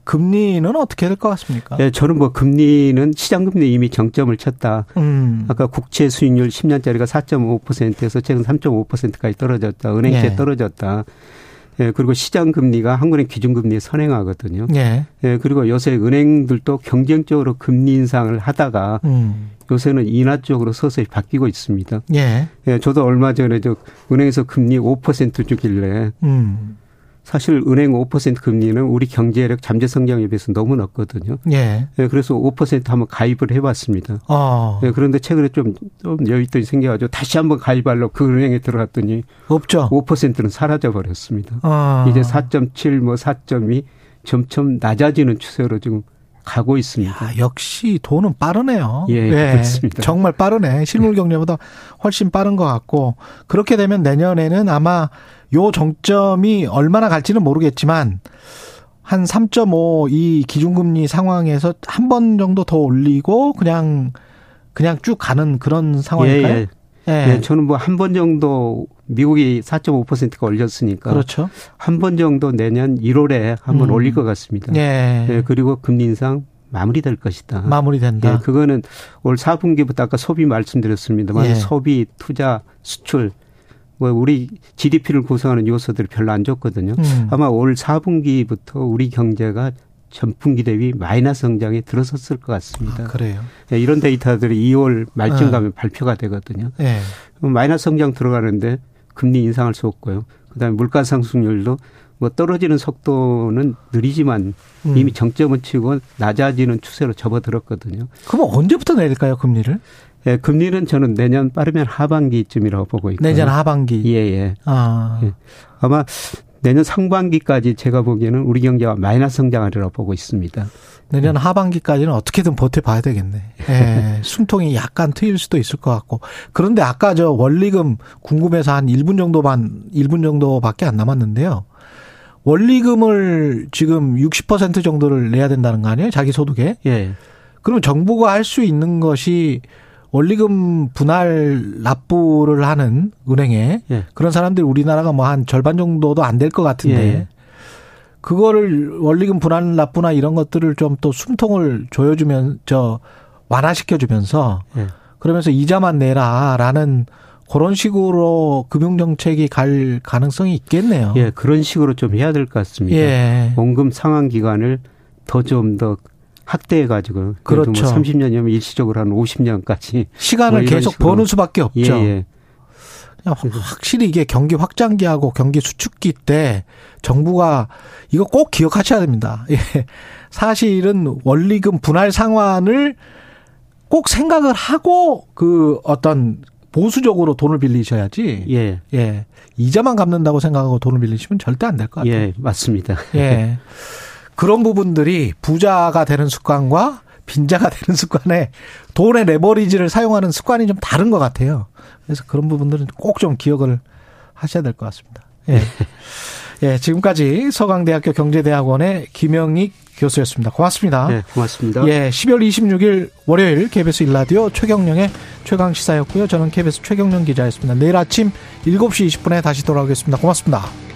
Speaker 2: 금리는 어떻게 될 것 같습니까?
Speaker 9: 네, 저는 뭐 금리는 시장 금리 이미 정점을 쳤다. 음. 아까 국채 수익률 10년짜리가 4.5%에서 최근 3.5%까지 떨어졌다. 은행채 네. 떨어졌다. 예, 그리고 시장 금리가 한국은행 기준 금리에 선행하거든요. 예. 예, 그리고 요새 은행들도 경쟁적으로 금리 인상을 하다가 음. 요새는 인하 쪽으로 서서히 바뀌고 있습니다. 예. 예, 저도 얼마 전에 저 은행에서 금리 5% 주길래 음. 사실 은행 5% 금리는 우리 경제력 잠재 성장에 비해서 너무 낮거든요. 예. 네, 그래서 5% 한번 가입을 해봤습니다. 어. 네, 그런데 최근에 좀, 좀 여윳돈이 생겨가지고 다시 한번 가입하려고 그 은행에 들어갔더니
Speaker 2: 없죠.
Speaker 9: 5%는 사라져 버렸습니다. 어. 이제 4.7, 뭐 4.2 점점 낮아지는 추세로 지금 가고 있습니다. 야,
Speaker 2: 역시 돈은 빠르네요.
Speaker 9: 예, 예, 그렇습니다.
Speaker 2: 정말 빠르네. 실물 경제보다 훨씬 빠른 것 같고 그렇게 되면 내년에는 아마 요 정점이 얼마나 갈지는 모르겠지만 한 3.5 이 기준금리 상황에서 한 번 정도 더 올리고 그냥 그냥 쭉 가는 그런 상황일까요? 예,
Speaker 9: 예. 예. 네, 저는 뭐 한 번 정도 미국이 4.5%가 올렸으니까
Speaker 2: 그렇죠.
Speaker 9: 한 번 정도 내년 1월에 한번 음. 올릴 것 같습니다. 예. 네, 그리고 금리 인상 마무리될 것이다.
Speaker 2: 마무리된다.
Speaker 9: 예, 그거는 올 4분기부터 아까 소비 말씀드렸습니다만 예. 소비, 투자, 수출 뭐 우리 GDP를 구성하는 요소들이 별로 안 좋거든요. 음. 아마 올 4분기부터 우리 경제가 전분기 대비 마이너스 성장에 들어섰을 것 같습니다.
Speaker 2: 아, 그래요.
Speaker 9: 네, 이런 데이터들이 2월 말쯤 네. 가면 발표가 되거든요. 네. 마이너스 성장 들어가는데 금리 인상할 수 없고요. 그다음에 물가 상승률도 뭐 떨어지는 속도는 느리지만 음. 이미 정점을 치고 낮아지는 추세로 접어들었거든요.
Speaker 2: 그럼 언제부터 내릴까요, 금리를?
Speaker 9: 예, 금리는 저는 내년 빠르면 하반기쯤이라고 보고 있고요.
Speaker 2: 내년 하반기.
Speaker 9: 예, 예. 아. 예. 아마 내년 상반기까지 제가 보기에는 우리 경제가 마이너스 성장하리라고 보고 있습니다.
Speaker 2: 내년 하반기까지는 어떻게든 버텨봐야 되겠네. 예, 숨통이 약간 트일 수도 있을 것 같고. 그런데 아까 저 원리금 궁금해서 한 1분 정도만, 1분 정도밖에 안 남았는데요. 원리금을 지금 60% 정도를 내야 된다는 거 아니에요? 자기 소득에? 예. 그럼 정부가 할 수 있는 것이 원리금 분할 납부를 하는 은행에 예. 그런 사람들이 우리나라가 뭐 한 절반 정도도 안 될 것 같은데 예. 그거를 원리금 분할 납부나 이런 것들을 좀 또 숨통을 조여주면 저 완화시켜 주면서 예. 그러면서 이자만 내라라는 그런 식으로 금융 정책이 갈 가능성이 있겠네요.
Speaker 9: 예, 그런 식으로 좀 해야 될 것 같습니다. 예. 원금 상환 기간을 더 좀더 더 확대해 가지고 그렇죠. 뭐 30년이면 일시적으로 한 50년까지
Speaker 2: 시간을 뭐 계속 식으로. 버는 수밖에 없죠. 예, 예. 확실히 이게 경기 확장기하고 경기 수축기 때 정부가 이거 꼭 기억하셔야 됩니다. 예. 사실은 원리금 분할 상환을 꼭 생각을 하고 그 어떤 보수적으로 돈을 빌리셔야지. 예. 예. 이자만 갚는다고 생각하고 돈을 빌리시면 절대 안 될 것 같아요.
Speaker 9: 예, 맞습니다.
Speaker 2: 예. 그런 부분들이 부자가 되는 습관과 빈자가 되는 습관에 돈의 레버리지를 사용하는 습관이 좀 다른 것 같아요. 그래서 그런 부분들은 꼭 좀 기억을 하셔야 될 것 같습니다. 예. 예, 지금까지 서강대학교 경제대학원의 김영익 교수였습니다. 고맙습니다.
Speaker 9: 네, 고맙습니다.
Speaker 2: 예, 12월 26일 월요일 KBS 일라디오 최경령의 최강 시사였고요. 저는 KBS 최경령 기자였습니다. 내일 아침 7시 20분에 다시 돌아오겠습니다. 고맙습니다.